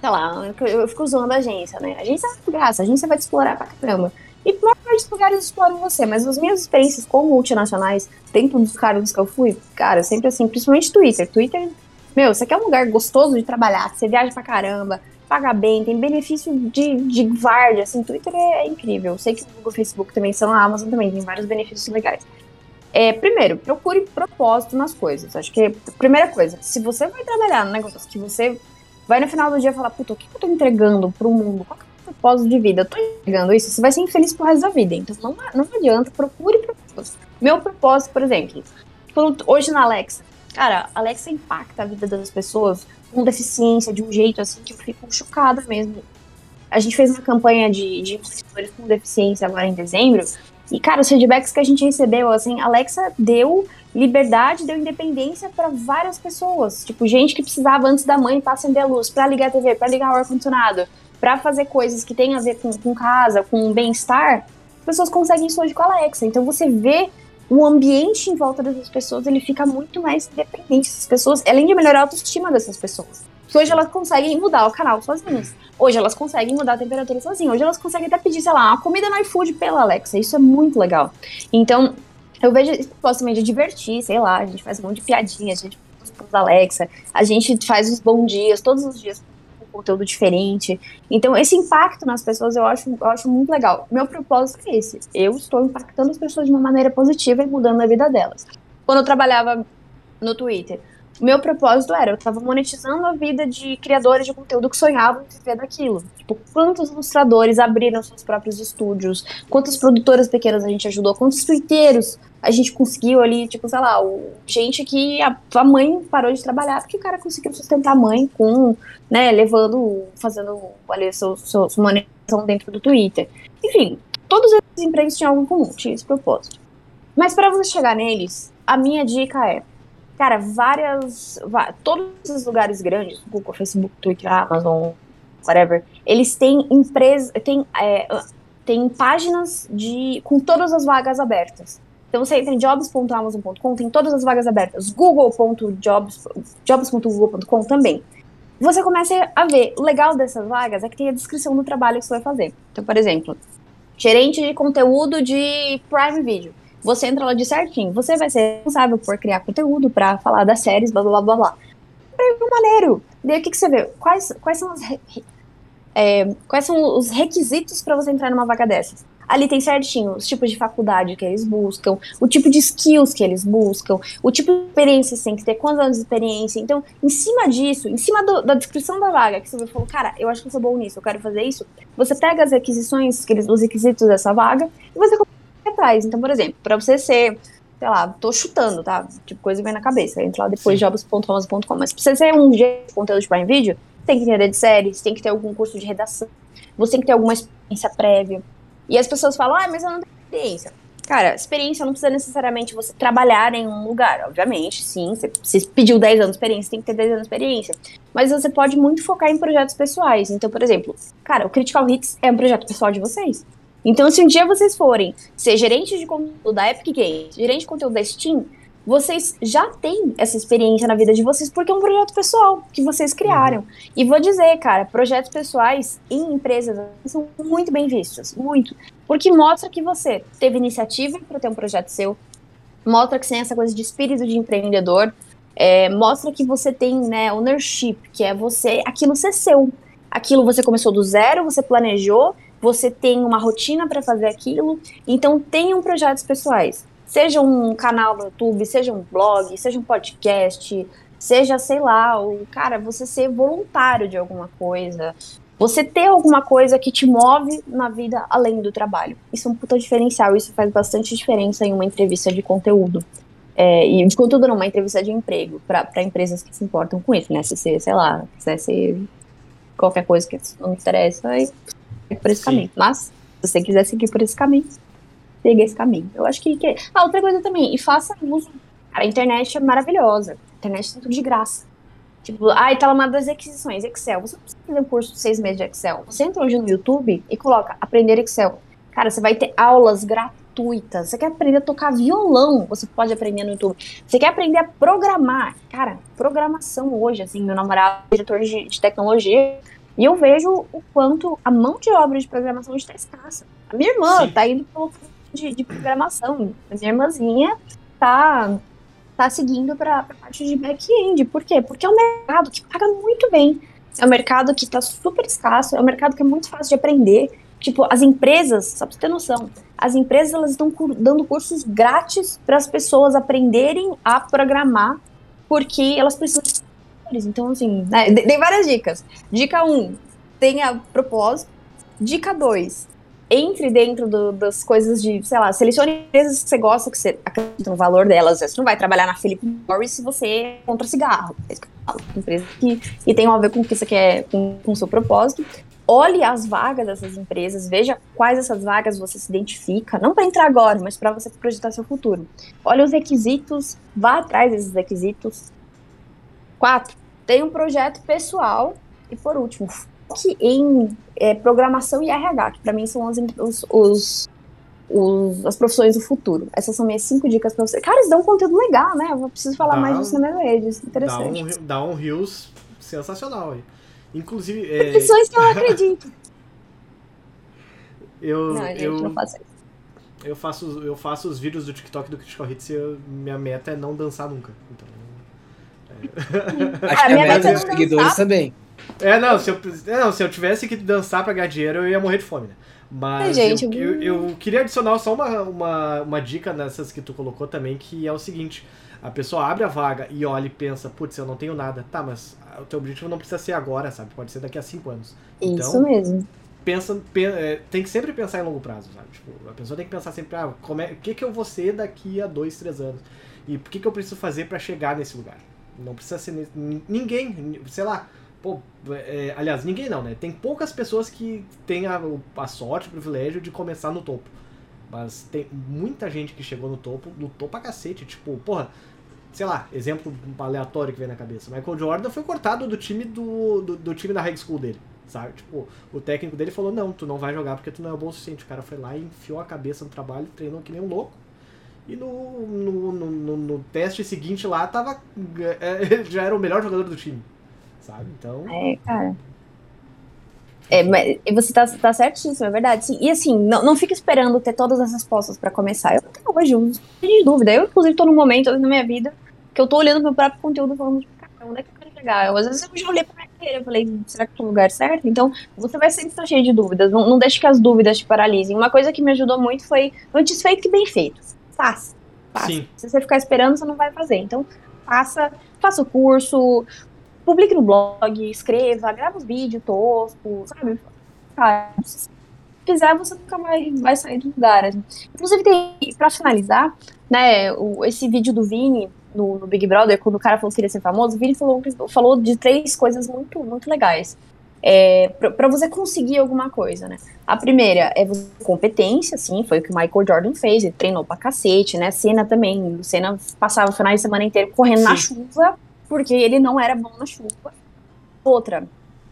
sei lá, eu, fico usando a agência, né? A agência é graça, a agência vai te explorar pra caramba. E dos lugares exploram você, mas as minhas experiências com multinacionais, dentro dos cargos que eu fui, cara, sempre assim, principalmente Twitter. Twitter, meu, você quer um lugar gostoso de trabalhar, você viaja pra caramba, paga bem, tem benefício de, de várzea, assim, Twitter é, é incrível. Eu sei que o Google Facebook também são, a Amazon também tem vários benefícios legais. É, primeiro, procure propósito nas coisas. Acho que, primeira coisa, se você vai trabalhar no negócio que você vai no final do dia falar, puta, o que eu tô entregando pro mundo? Qual que é o propósito de vida? Eu tô entregando isso, você vai ser infeliz pro resto da vida. Então não, não adianta, procure propósito. Meu propósito, por exemplo, hoje na Alexa, cara, a Alexa impacta a vida das pessoas com deficiência de um jeito assim que eu fico chocada mesmo. A gente fez uma campanha de, de com deficiência agora em dezembro. E, cara, os feedbacks que a gente recebeu, assim, Alexa deu liberdade, deu independência para várias pessoas. Tipo, gente que precisava antes da mãe para acender a luz, para ligar a TV, para ligar o ar-condicionado, para fazer coisas que tem a ver com, com casa, com bem-estar. As pessoas conseguem isso hoje com a Alexa. Então você vê o ambiente em volta dessas pessoas, ele fica muito mais independente. Essas pessoas, além de melhorar a autoestima dessas pessoas. Porque hoje elas conseguem mudar o canal sozinhas. Hoje elas conseguem mudar a temperatura sozinhas. Hoje elas conseguem até pedir, sei lá, uma comida no iFood pela Alexa. Isso é muito legal. Então, eu vejo propósito também de divertir, sei lá, a gente faz um monte de piadinha, a gente faz Alexa, a gente faz os bons dias, todos os dias conteúdo diferente. Então, esse impacto nas pessoas eu acho, eu acho muito legal. Meu propósito é esse. Eu estou impactando as pessoas de uma maneira positiva e mudando a vida delas. Quando eu trabalhava no Twitter, meu propósito era, eu estava monetizando a vida de criadores de conteúdo que sonhavam em viver daquilo. Tipo, quantos ilustradores abriram seus próprios estúdios, quantas produtoras pequenas a gente ajudou, quantos twitteiros a gente conseguiu ali, tipo, sei lá, o, gente que a, a mãe parou de trabalhar porque o cara conseguiu sustentar a mãe com, né, levando, fazendo ali seu, seu, sua monetização dentro do Twitter. Enfim, todos esses empregos tinham algo em comum, tinha esse propósito. Mas para você chegar neles, a minha dica é, cara, várias, todos esses lugares grandes, Google, Facebook, Twitter, Amazon, whatever, eles têm empresas, têm, é, tem páginas de com todas as vagas abertas. Então você entra em jobs.amazon.com, tem todas as vagas abertas. Google.jobs, jobs.google.com também. Você começa a ver, o legal dessas vagas é que tem a descrição do trabalho que você vai fazer. Então, por exemplo, gerente de conteúdo de Prime Video. Você entra lá de certinho. Você vai ser responsável por criar conteúdo para falar das séries, blá blá blá blá. É maneiro. Daí o que, que você vê? Quais, quais são as é, quais são os requisitos para você entrar numa vaga dessas? Ali tem certinho os tipos de faculdade que eles buscam, o tipo de skills que eles buscam, o tipo de experiência que tem que ter, quantos anos de experiência. Então, em cima disso, em cima do- da descrição da vaga, que você falou, cara, eu acho que eu sou bom nisso, eu quero fazer isso, você pega as requisições, que eles- os requisitos dessa vaga, e você começa atrás. Então, por exemplo, para você ser, sei lá, tô chutando, tá? Tipo, coisa vem na cabeça. Entra lá depois, jobs.amazon.com. Mas pra você ser um gerente de conteúdo de Prime Video, tem que entender de séries, tem que ter algum curso de redação, você tem que ter alguma experiência prévia. E as pessoas falam, ah, mas eu não tenho experiência. Cara, experiência não precisa necessariamente você trabalhar em um lugar, obviamente, sim. Você, você pediu 10 anos de experiência, tem que ter 10 anos de experiência. Mas você pode muito focar em projetos pessoais. Então, por exemplo, cara, o Critical Hits é um projeto pessoal de vocês. Então, se um dia vocês forem ser gerente de conteúdo da Epic Games, gerente de conteúdo da Steam, vocês já têm essa experiência na vida de vocês porque é um projeto pessoal que vocês criaram. Uhum. E vou dizer, cara, projetos pessoais em empresas são muito bem vistos, muito. Porque mostra que você teve iniciativa para ter um projeto seu, mostra que você tem essa coisa de espírito de empreendedor, é, mostra que você tem né, ownership, que é você, aquilo ser seu. Aquilo você começou do zero, você planejou, você tem uma rotina para fazer aquilo, então tenham projetos pessoais seja um canal no YouTube, seja um blog, seja um podcast, seja, sei lá, o cara, você ser voluntário de alguma coisa, você ter alguma coisa que te move na vida além do trabalho. Isso é um puta diferencial, isso faz bastante diferença em uma entrevista de conteúdo. É, e de conteúdo não, uma entrevista de emprego, para empresas que se importam com isso, né? Se você, sei lá, quiser ser qualquer coisa que não interessa, aí por esse Sim. caminho. Mas, se você quiser seguir por esse caminho, siga esse caminho. Eu acho que, que. Ah, outra coisa também, e faça uso. a internet é maravilhosa. A internet tem tudo de graça. Tipo, ah, e tá lá uma das aquisições, Excel. Você não precisa fazer um curso de seis meses de Excel. Você entra hoje no YouTube e coloca aprender Excel. Cara, você vai ter aulas gratuitas. Você quer aprender a tocar violão? Você pode aprender no YouTube. Você quer aprender a programar? Cara, programação hoje, assim, meu namorado é diretor de, de tecnologia. E eu vejo o quanto a mão de obra de programação está escassa. A minha irmã Sim. tá indo pelo de, de programação. A minha irmãzinha tá, tá seguindo para a parte de back-end. Por quê? Porque é um mercado que paga muito bem. É um mercado que está super escasso, é um mercado que é muito fácil de aprender. Tipo, as empresas, só pra você ter noção, as empresas elas estão dando cursos grátis para as pessoas aprenderem a programar, porque elas precisam Então, assim, né, dei várias dicas. Dica 1, um, tenha propósito. Dica 2, entre dentro do, das coisas de, sei lá, selecione empresas que você gosta, que você acredita no valor delas. Você não vai trabalhar na Philip Morris se você contra cigarro. É isso que eu falo. Empresas que, que tem a ver com o que você quer, com, com o seu propósito. Olhe as vagas dessas empresas, veja quais essas vagas você se identifica, não para entrar agora, mas para você projetar seu futuro. Olhe os requisitos, vá atrás desses requisitos. Quatro, tem um projeto pessoal. E por último, foque em é, programação e RH, que para mim são os, os, os, as profissões do futuro. Essas são minhas cinco dicas para você. Cara, eles dão um conteúdo legal, né? Eu preciso falar dá, mais disso na minha rede. Interessante. Dá um, dá um Rios sensacional aí. Inclusive. É... Profissões que eu acredito. eu, não, gente, eu, não faço isso. Eu faço, eu faço os vídeos do TikTok do Critical Hits e minha meta é não dançar nunca. Então, é. Acho que a, a meta dos seguidores também. É, não, se eu, é, não, se eu tivesse que dançar pra ganhar dinheiro, eu ia morrer de fome, né? Mas é, gente, eu, eu, eu, queria adicionar só uma, uma, uma dica nessas que tu colocou também, que é o seguinte. A pessoa abre a vaga e olha e pensa, putz, eu não tenho nada. Tá, mas o teu objetivo não precisa ser agora, sabe? Pode ser daqui a cinco anos. Então, Isso mesmo. Pensa, é, tem que sempre pensar em longo prazo, sabe? Tipo, a pessoa tem que pensar sempre, ah, como é, o que, que eu vou ser daqui a dois, três anos? E o que, que eu preciso fazer para chegar nesse lugar? Não precisa ser ninguém, sei lá, Pô, é, aliás, ninguém não, né? Tem poucas pessoas que têm a, a sorte, o privilégio de começar no topo. Mas tem muita gente que chegou no topo, lutou pra cacete. Tipo, porra, sei lá, exemplo aleatório que vem na cabeça. Michael Jordan foi cortado do time do, do, do, time da high school dele, sabe? Tipo, o técnico dele falou, não, tu não vai jogar porque tu não é bom o suficiente. O cara foi lá e enfiou a cabeça no trabalho, treinou que nem um louco. E no, no, no, no, teste seguinte lá, tava, é, já era o melhor jogador do time sabe? Então. É, cara. É, mas você tá, tá certíssimo, é verdade. Sim. E assim, não, não fica esperando ter todas as respostas para começar. Eu até hoje, um de dúvida. Eu, inclusive, tô num momento na minha vida que eu tô olhando meu próprio conteúdo e falando, cara, onde é que eu quero chegar? Eu, às vezes eu já olhei pra minha carreira, eu falei, será que tô no lugar certo? Então, você vai sempre estar cheio de dúvidas. Não, não deixe que as dúvidas te paralisem. Uma coisa que me ajudou muito foi antes feito que bem feito. Faça. Faça. Sim. Se você ficar esperando, você não vai fazer. Então, faça, faça o curso, publique no blog, escreva, grava os vídeos toscos, sabe? se fizer, você nunca vai, vai sair do lugar. Inclusive, tem, pra finalizar, né, o, esse vídeo do Vini no, no, Big Brother, quando o cara falou que queria ser famoso, o Vini falou, falou de três coisas muito, muito legais. É, para você conseguir alguma coisa, né? A primeira é você competência, sim, foi o que o Michael Jordan fez, ele treinou pra cacete, né? Cena também, o Cena passava o final de semana inteiro correndo sim. na chuva, porque ele não era bom na chuva. Outra,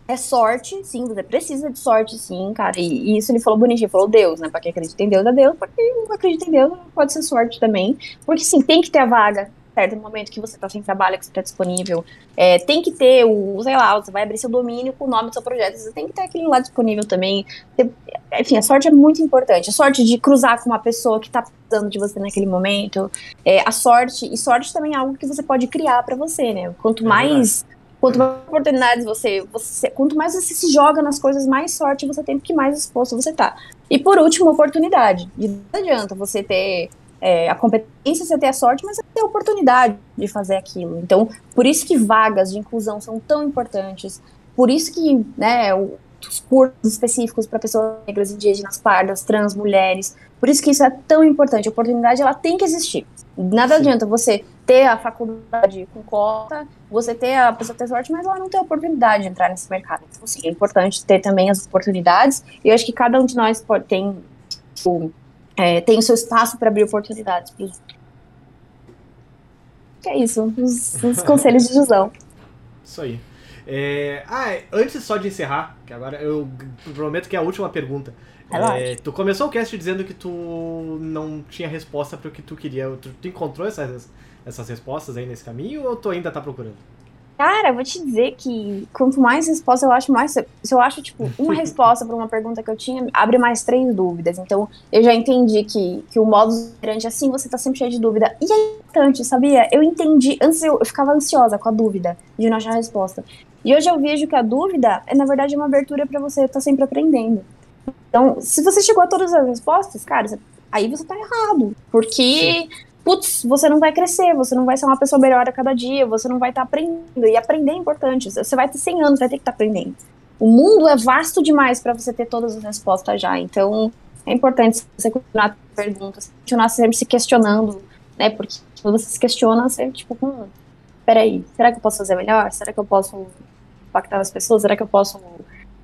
é sorte, sim, você precisa de sorte, sim, cara. E, e, isso ele falou bonitinho, falou Deus, né? Pra quem acredita em Deus é Deus, pra quem não acredita em Deus pode ser sorte também. Porque sim, tem que ter a vaga, certo? No momento que você tá sem trabalho, que você tá disponível. É, tem que ter o, sei lá, você vai abrir seu domínio com o nome do seu projeto, você tem que ter aquele lá disponível também. Enfim, a sorte é muito importante. A sorte de cruzar com uma pessoa que tá precisando de você naquele momento. É, a sorte, e sorte também é algo que você pode criar para você, né? Quanto é mais Quanto mais oportunidades você, você. Quanto mais você se joga nas coisas, mais sorte você tem, porque mais exposto você tá. E por último, oportunidade. não adianta você ter é, a competência, você ter a sorte, mas você ter a oportunidade de fazer aquilo. Então, por isso que vagas de inclusão são tão importantes. Por isso que, né, os cursos específicos para pessoas negras, indígenas, pardas, trans, mulheres. Por isso que isso é tão importante. A oportunidade, ela tem que existir. Nada Sim. adianta você ter a faculdade com cota, você ter a pessoa ter sorte, mas ela não tem a oportunidade de entrar nesse mercado. Então, sim, é importante ter também as oportunidades, e eu acho que cada um de nós pode, tem, o, é, tem o seu espaço para abrir oportunidades para os que é isso, os, os conselhos de Jusão. Isso aí. É, ah, antes só de encerrar, que agora eu prometo que é a última pergunta. É, tu começou o cast dizendo que tu não tinha resposta para o que tu queria. Tu, tu encontrou essas, essas respostas aí nesse caminho ou tu ainda tá procurando? Cara, vou te dizer que quanto mais resposta eu acho mais. Se eu acho, tipo, uma resposta para uma pergunta que eu tinha, abre mais três dúvidas. Então, eu já entendi que, que o modo operante, assim, você tá sempre cheio de dúvida. E é importante, sabia? Eu entendi. Antes eu, eu ficava ansiosa com a dúvida de não achar a resposta. E hoje eu vejo que a dúvida é, na verdade, uma abertura para você estar tá sempre aprendendo. Então, se você chegou a todas as respostas, cara, aí você tá errado. Porque. Sim putz, você não vai crescer, você não vai ser uma pessoa melhor a cada dia, você não vai estar tá aprendendo. E aprender é importante. Você vai ter 100 anos, vai ter que estar tá aprendendo. O mundo é vasto demais para você ter todas as respostas já. Então, é importante você continuar perguntas, continuar sempre se questionando, né? Porque quando você se questiona, você, tipo, hum, peraí, será que eu posso fazer melhor? Será que eu posso impactar as pessoas? Será que eu posso,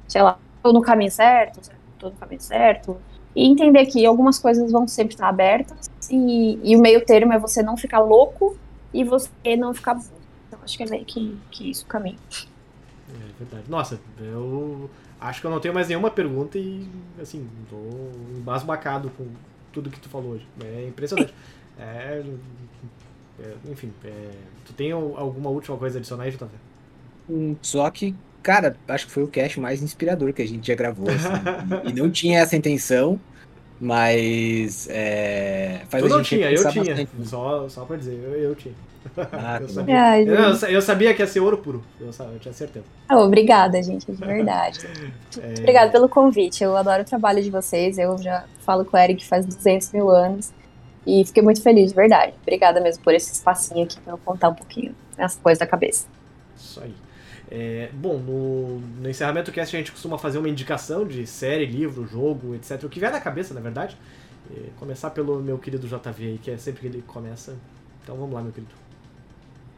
sei lá, estou no caminho certo? Estou no caminho certo? E entender que algumas coisas vão sempre estar abertas e, e o meio termo é você não ficar louco e você não ficar burro. Então acho que é meio que, que isso o caminho. É verdade. Nossa, eu acho que eu não tenho mais nenhuma pergunta e, assim, tô embasbacado com tudo que tu falou hoje. É impressionante. é, é, enfim, é, tu tem alguma última coisa a adicionar aí, JV? Hum, só que Cara, acho que foi o cast mais inspirador que a gente já gravou. Assim. e não tinha essa intenção, mas. É, faz tu não tinha, eu tinha. Bastante. Só, só pra dizer, eu, eu tinha. Ah, eu, sabia. eu, eu, sabia que ia ser ouro puro. Eu, eu tinha certeza. Oh, obrigada, gente, de verdade. é... Obrigada pelo convite. Eu adoro o trabalho de vocês. Eu já falo com o Eric faz 200 mil anos. E fiquei muito feliz, de verdade. Obrigada mesmo por esse espacinho aqui pra eu contar um pouquinho as coisas da cabeça. Isso aí. É, bom, no, no encerramento do cast a gente costuma fazer uma indicação de série, livro, jogo, etc. O que vier na cabeça, na verdade. É, começar pelo meu querido JV aí, que é sempre que ele começa. Então vamos lá, meu querido.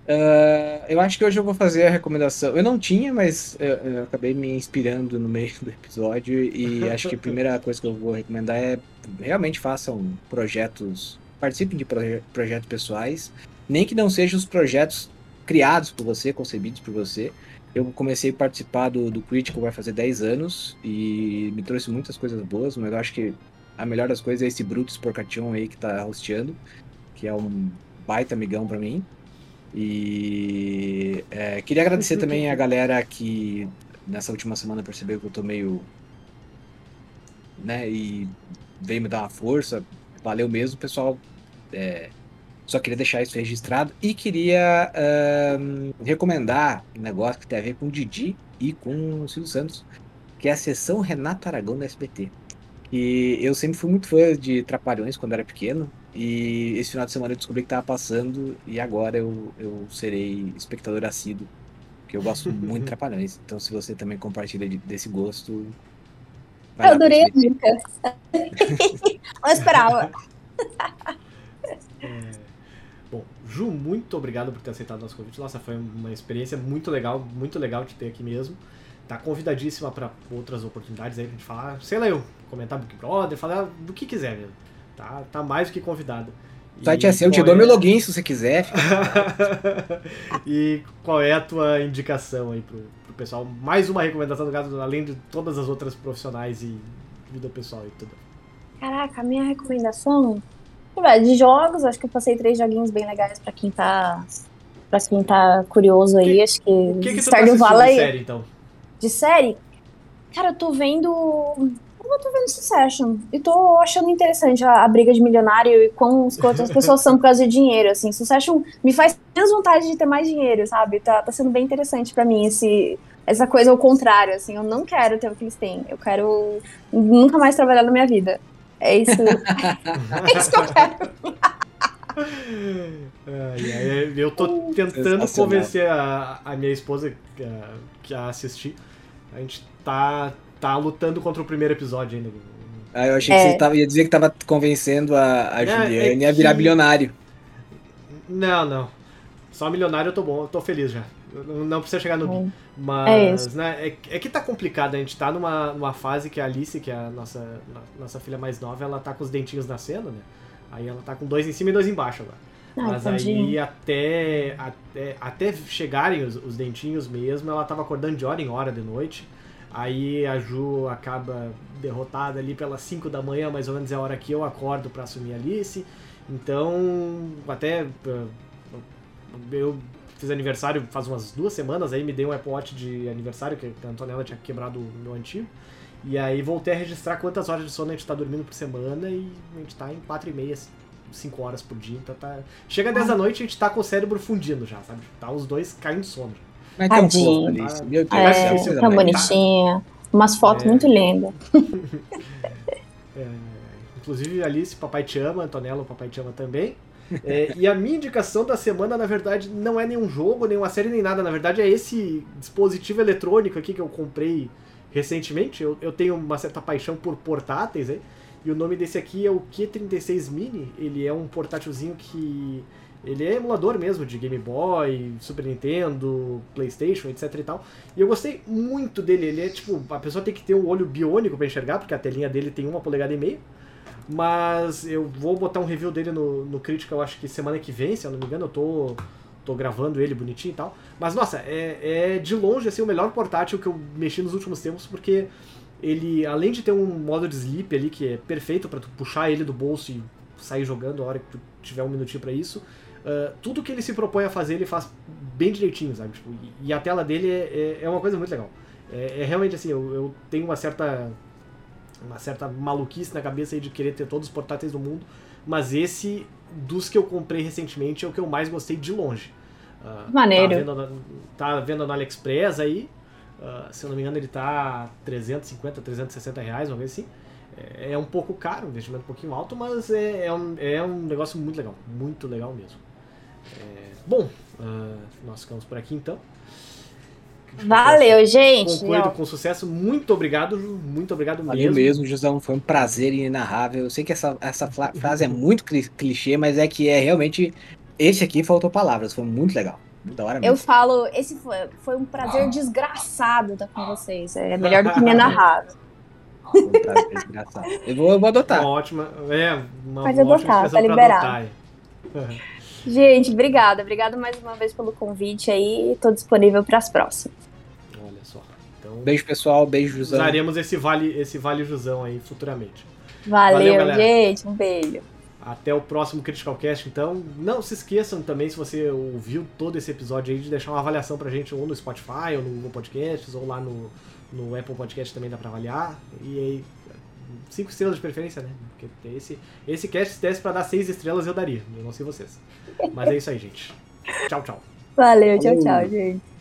Uh, eu acho que hoje eu vou fazer a recomendação. Eu não tinha, mas eu, eu acabei me inspirando no meio do episódio e acho que a primeira coisa que eu vou recomendar é realmente façam projetos, participem de proje projetos pessoais, nem que não sejam os projetos criados por você, concebidos por você, eu comecei a participar do, do Critical vai fazer 10 anos e me trouxe muitas coisas boas, mas eu acho que a melhor das coisas é esse Brutus Porcation aí que tá hosteando, que é um baita amigão para mim. E é, queria agradecer também a galera que nessa última semana percebeu que eu tô meio. né, e veio me dar uma força. Valeu mesmo, pessoal. É, só queria deixar isso registrado e queria uh, recomendar um negócio que tem a ver com o Didi e com o Silvio Santos, que é a sessão Renato Aragão da SBT. E eu sempre fui muito fã de Trapalhões quando era pequeno, e esse final de semana eu descobri que estava passando, e agora eu, eu serei espectador assíduo, porque eu gosto muito de Trapalhões. Então, se você também compartilha de, desse gosto. Eu adorei a dica. Não esperava. É... Bom, Ju, muito obrigado por ter aceitado nosso convite. Nossa, foi uma experiência muito legal, muito legal te ter aqui mesmo. tá convidadíssima para outras oportunidades aí pra gente falar, sei lá, eu comentar Big Brother, falar do que quiser mesmo. Tá, tá mais do que convidada. O site é seu, eu te dou é... meu login se você quiser. e qual é a tua indicação aí pro, pro pessoal? Mais uma recomendação do caso, além de todas as outras profissionais e vida pessoal e tudo. Caraca, a minha recomendação de jogos, acho que eu passei três joguinhos bem legais pra quem tá. Pra quem tá curioso aí, que, acho que. O que, que Stardew tá Valley. De série, então? De série? Cara, eu tô vendo. Eu tô vendo Succession. E tô achando interessante a, a briga de milionário e quão, quantas pessoas são por causa de dinheiro, assim. Succession me faz menos vontade de ter mais dinheiro, sabe? Tá, tá sendo bem interessante para mim esse, essa coisa ao contrário, assim. Eu não quero ter o que eles têm. Eu quero nunca mais trabalhar na minha vida. É isso. é isso que eu quero. eu tô tentando convencer a, a minha esposa que, que a assistir. A gente tá, tá lutando contra o primeiro episódio ainda. Ah, eu achei é. que você tava, ia dizer que tava convencendo a, a é, Juliane é a virar bilionário. Não, não. Só milionário eu tô bom, eu tô feliz já. Não precisa chegar no bi. Mas, é né, é, é, que tá complicado. A gente tá numa, numa fase que a Alice, que é a nossa, nossa filha mais nova, ela tá com os dentinhos nascendo, né? Aí ela tá com dois em cima e dois embaixo agora. Ai, Mas aí até, até, até chegarem os, os, dentinhos mesmo, ela tava acordando de hora em hora de noite. Aí a Ju acaba derrotada ali pelas 5 da manhã, mais ou menos é a hora que eu acordo para assumir a Alice. Então, até eu fiz aniversário faz umas duas semanas, aí me dei um Apple Watch de aniversário, que a Antonella tinha quebrado o meu antigo. E aí voltei a registrar quantas horas de sono a gente tá dormindo por semana e a gente tá em 4 e meia, 5 horas por dia. Então tá. Chega às 10 da noite e a gente tá com o cérebro fundindo já, sabe? Tá os dois caindo de sono. Mas Alice. Meu Deus, é, tão bonitinha. Umas fotos é... muito lindas. é, inclusive, Alice, papai te ama, Antonella, o papai te ama também. É, e a minha indicação da semana, na verdade, não é nenhum jogo, nenhuma série, nem nada. Na verdade, é esse dispositivo eletrônico aqui que eu comprei recentemente. Eu, eu tenho uma certa paixão por portáteis, hein? E o nome desse aqui é o Q36 Mini. Ele é um portátilzinho que. Ele é emulador mesmo de Game Boy, Super Nintendo, PlayStation, etc e tal. E eu gostei muito dele. Ele é tipo. A pessoa tem que ter um olho biônico para enxergar, porque a telinha dele tem uma polegada e meio. Mas eu vou botar um review dele no, no Critical, acho que semana que vem, se eu não me engano, eu tô, tô gravando ele bonitinho e tal. Mas nossa, é, é de longe assim, o melhor portátil que eu mexi nos últimos tempos, porque ele, além de ter um modo de sleep ali que é perfeito para tu puxar ele do bolso e sair jogando a hora que tu tiver um minutinho para isso, uh, tudo que ele se propõe a fazer ele faz bem direitinho, sabe? Tipo, e, e, a tela dele é, é, é, uma coisa muito legal. É, é realmente assim, eu, eu tenho uma certa uma certa maluquice na cabeça aí de querer ter todos os portáteis do mundo, mas esse dos que eu comprei recentemente é o que eu mais gostei de longe. Uh, Maneiro. Tá vendo, tá vendo no AliExpress aí, uh, se eu não me engano ele tá 350, 360 reais, uma vez assim. É, é um pouco caro, um investimento um pouquinho alto, mas é, é, um, é um negócio muito legal, muito legal mesmo. É, bom, uh, nós ficamos por aqui então. Valeu, gente. Concluído com sucesso. Muito obrigado, Ju. Muito obrigado Valeu mesmo. mesmo, Josão. Foi um prazer inenarrável. Eu sei que essa, essa frase é muito clichê, mas é que é realmente. Esse aqui faltou palavras. Foi muito legal. Da hora Eu falo, esse foi, foi um prazer ah. desgraçado estar com vocês. É melhor do que inenarrável. Foi um prazer desgraçado. Eu vou, eu vou adotar. Uma ótima. É, uma, Pode uma adotar, tá liberado. Gente, obrigada. Obrigada mais uma vez pelo convite aí. Estou disponível para as próximas. Então, beijo, pessoal. Beijo, Jusão. Usaremos esse Vale, esse vale Jusão aí futuramente. Valeu, Valeu gente. Um beijo. Até o próximo Critical Cast, então. Não se esqueçam também, se você ouviu todo esse episódio aí, de deixar uma avaliação pra gente ou no Spotify, ou no, no Podcasts, ou lá no, no Apple Podcast também dá pra avaliar. E aí, cinco estrelas de preferência, né? Porque esse, esse cast, se desse pra dar seis estrelas, eu daria. Eu não sei vocês. Mas é isso aí, gente. Tchau, tchau. Valeu, tchau, tchau, gente.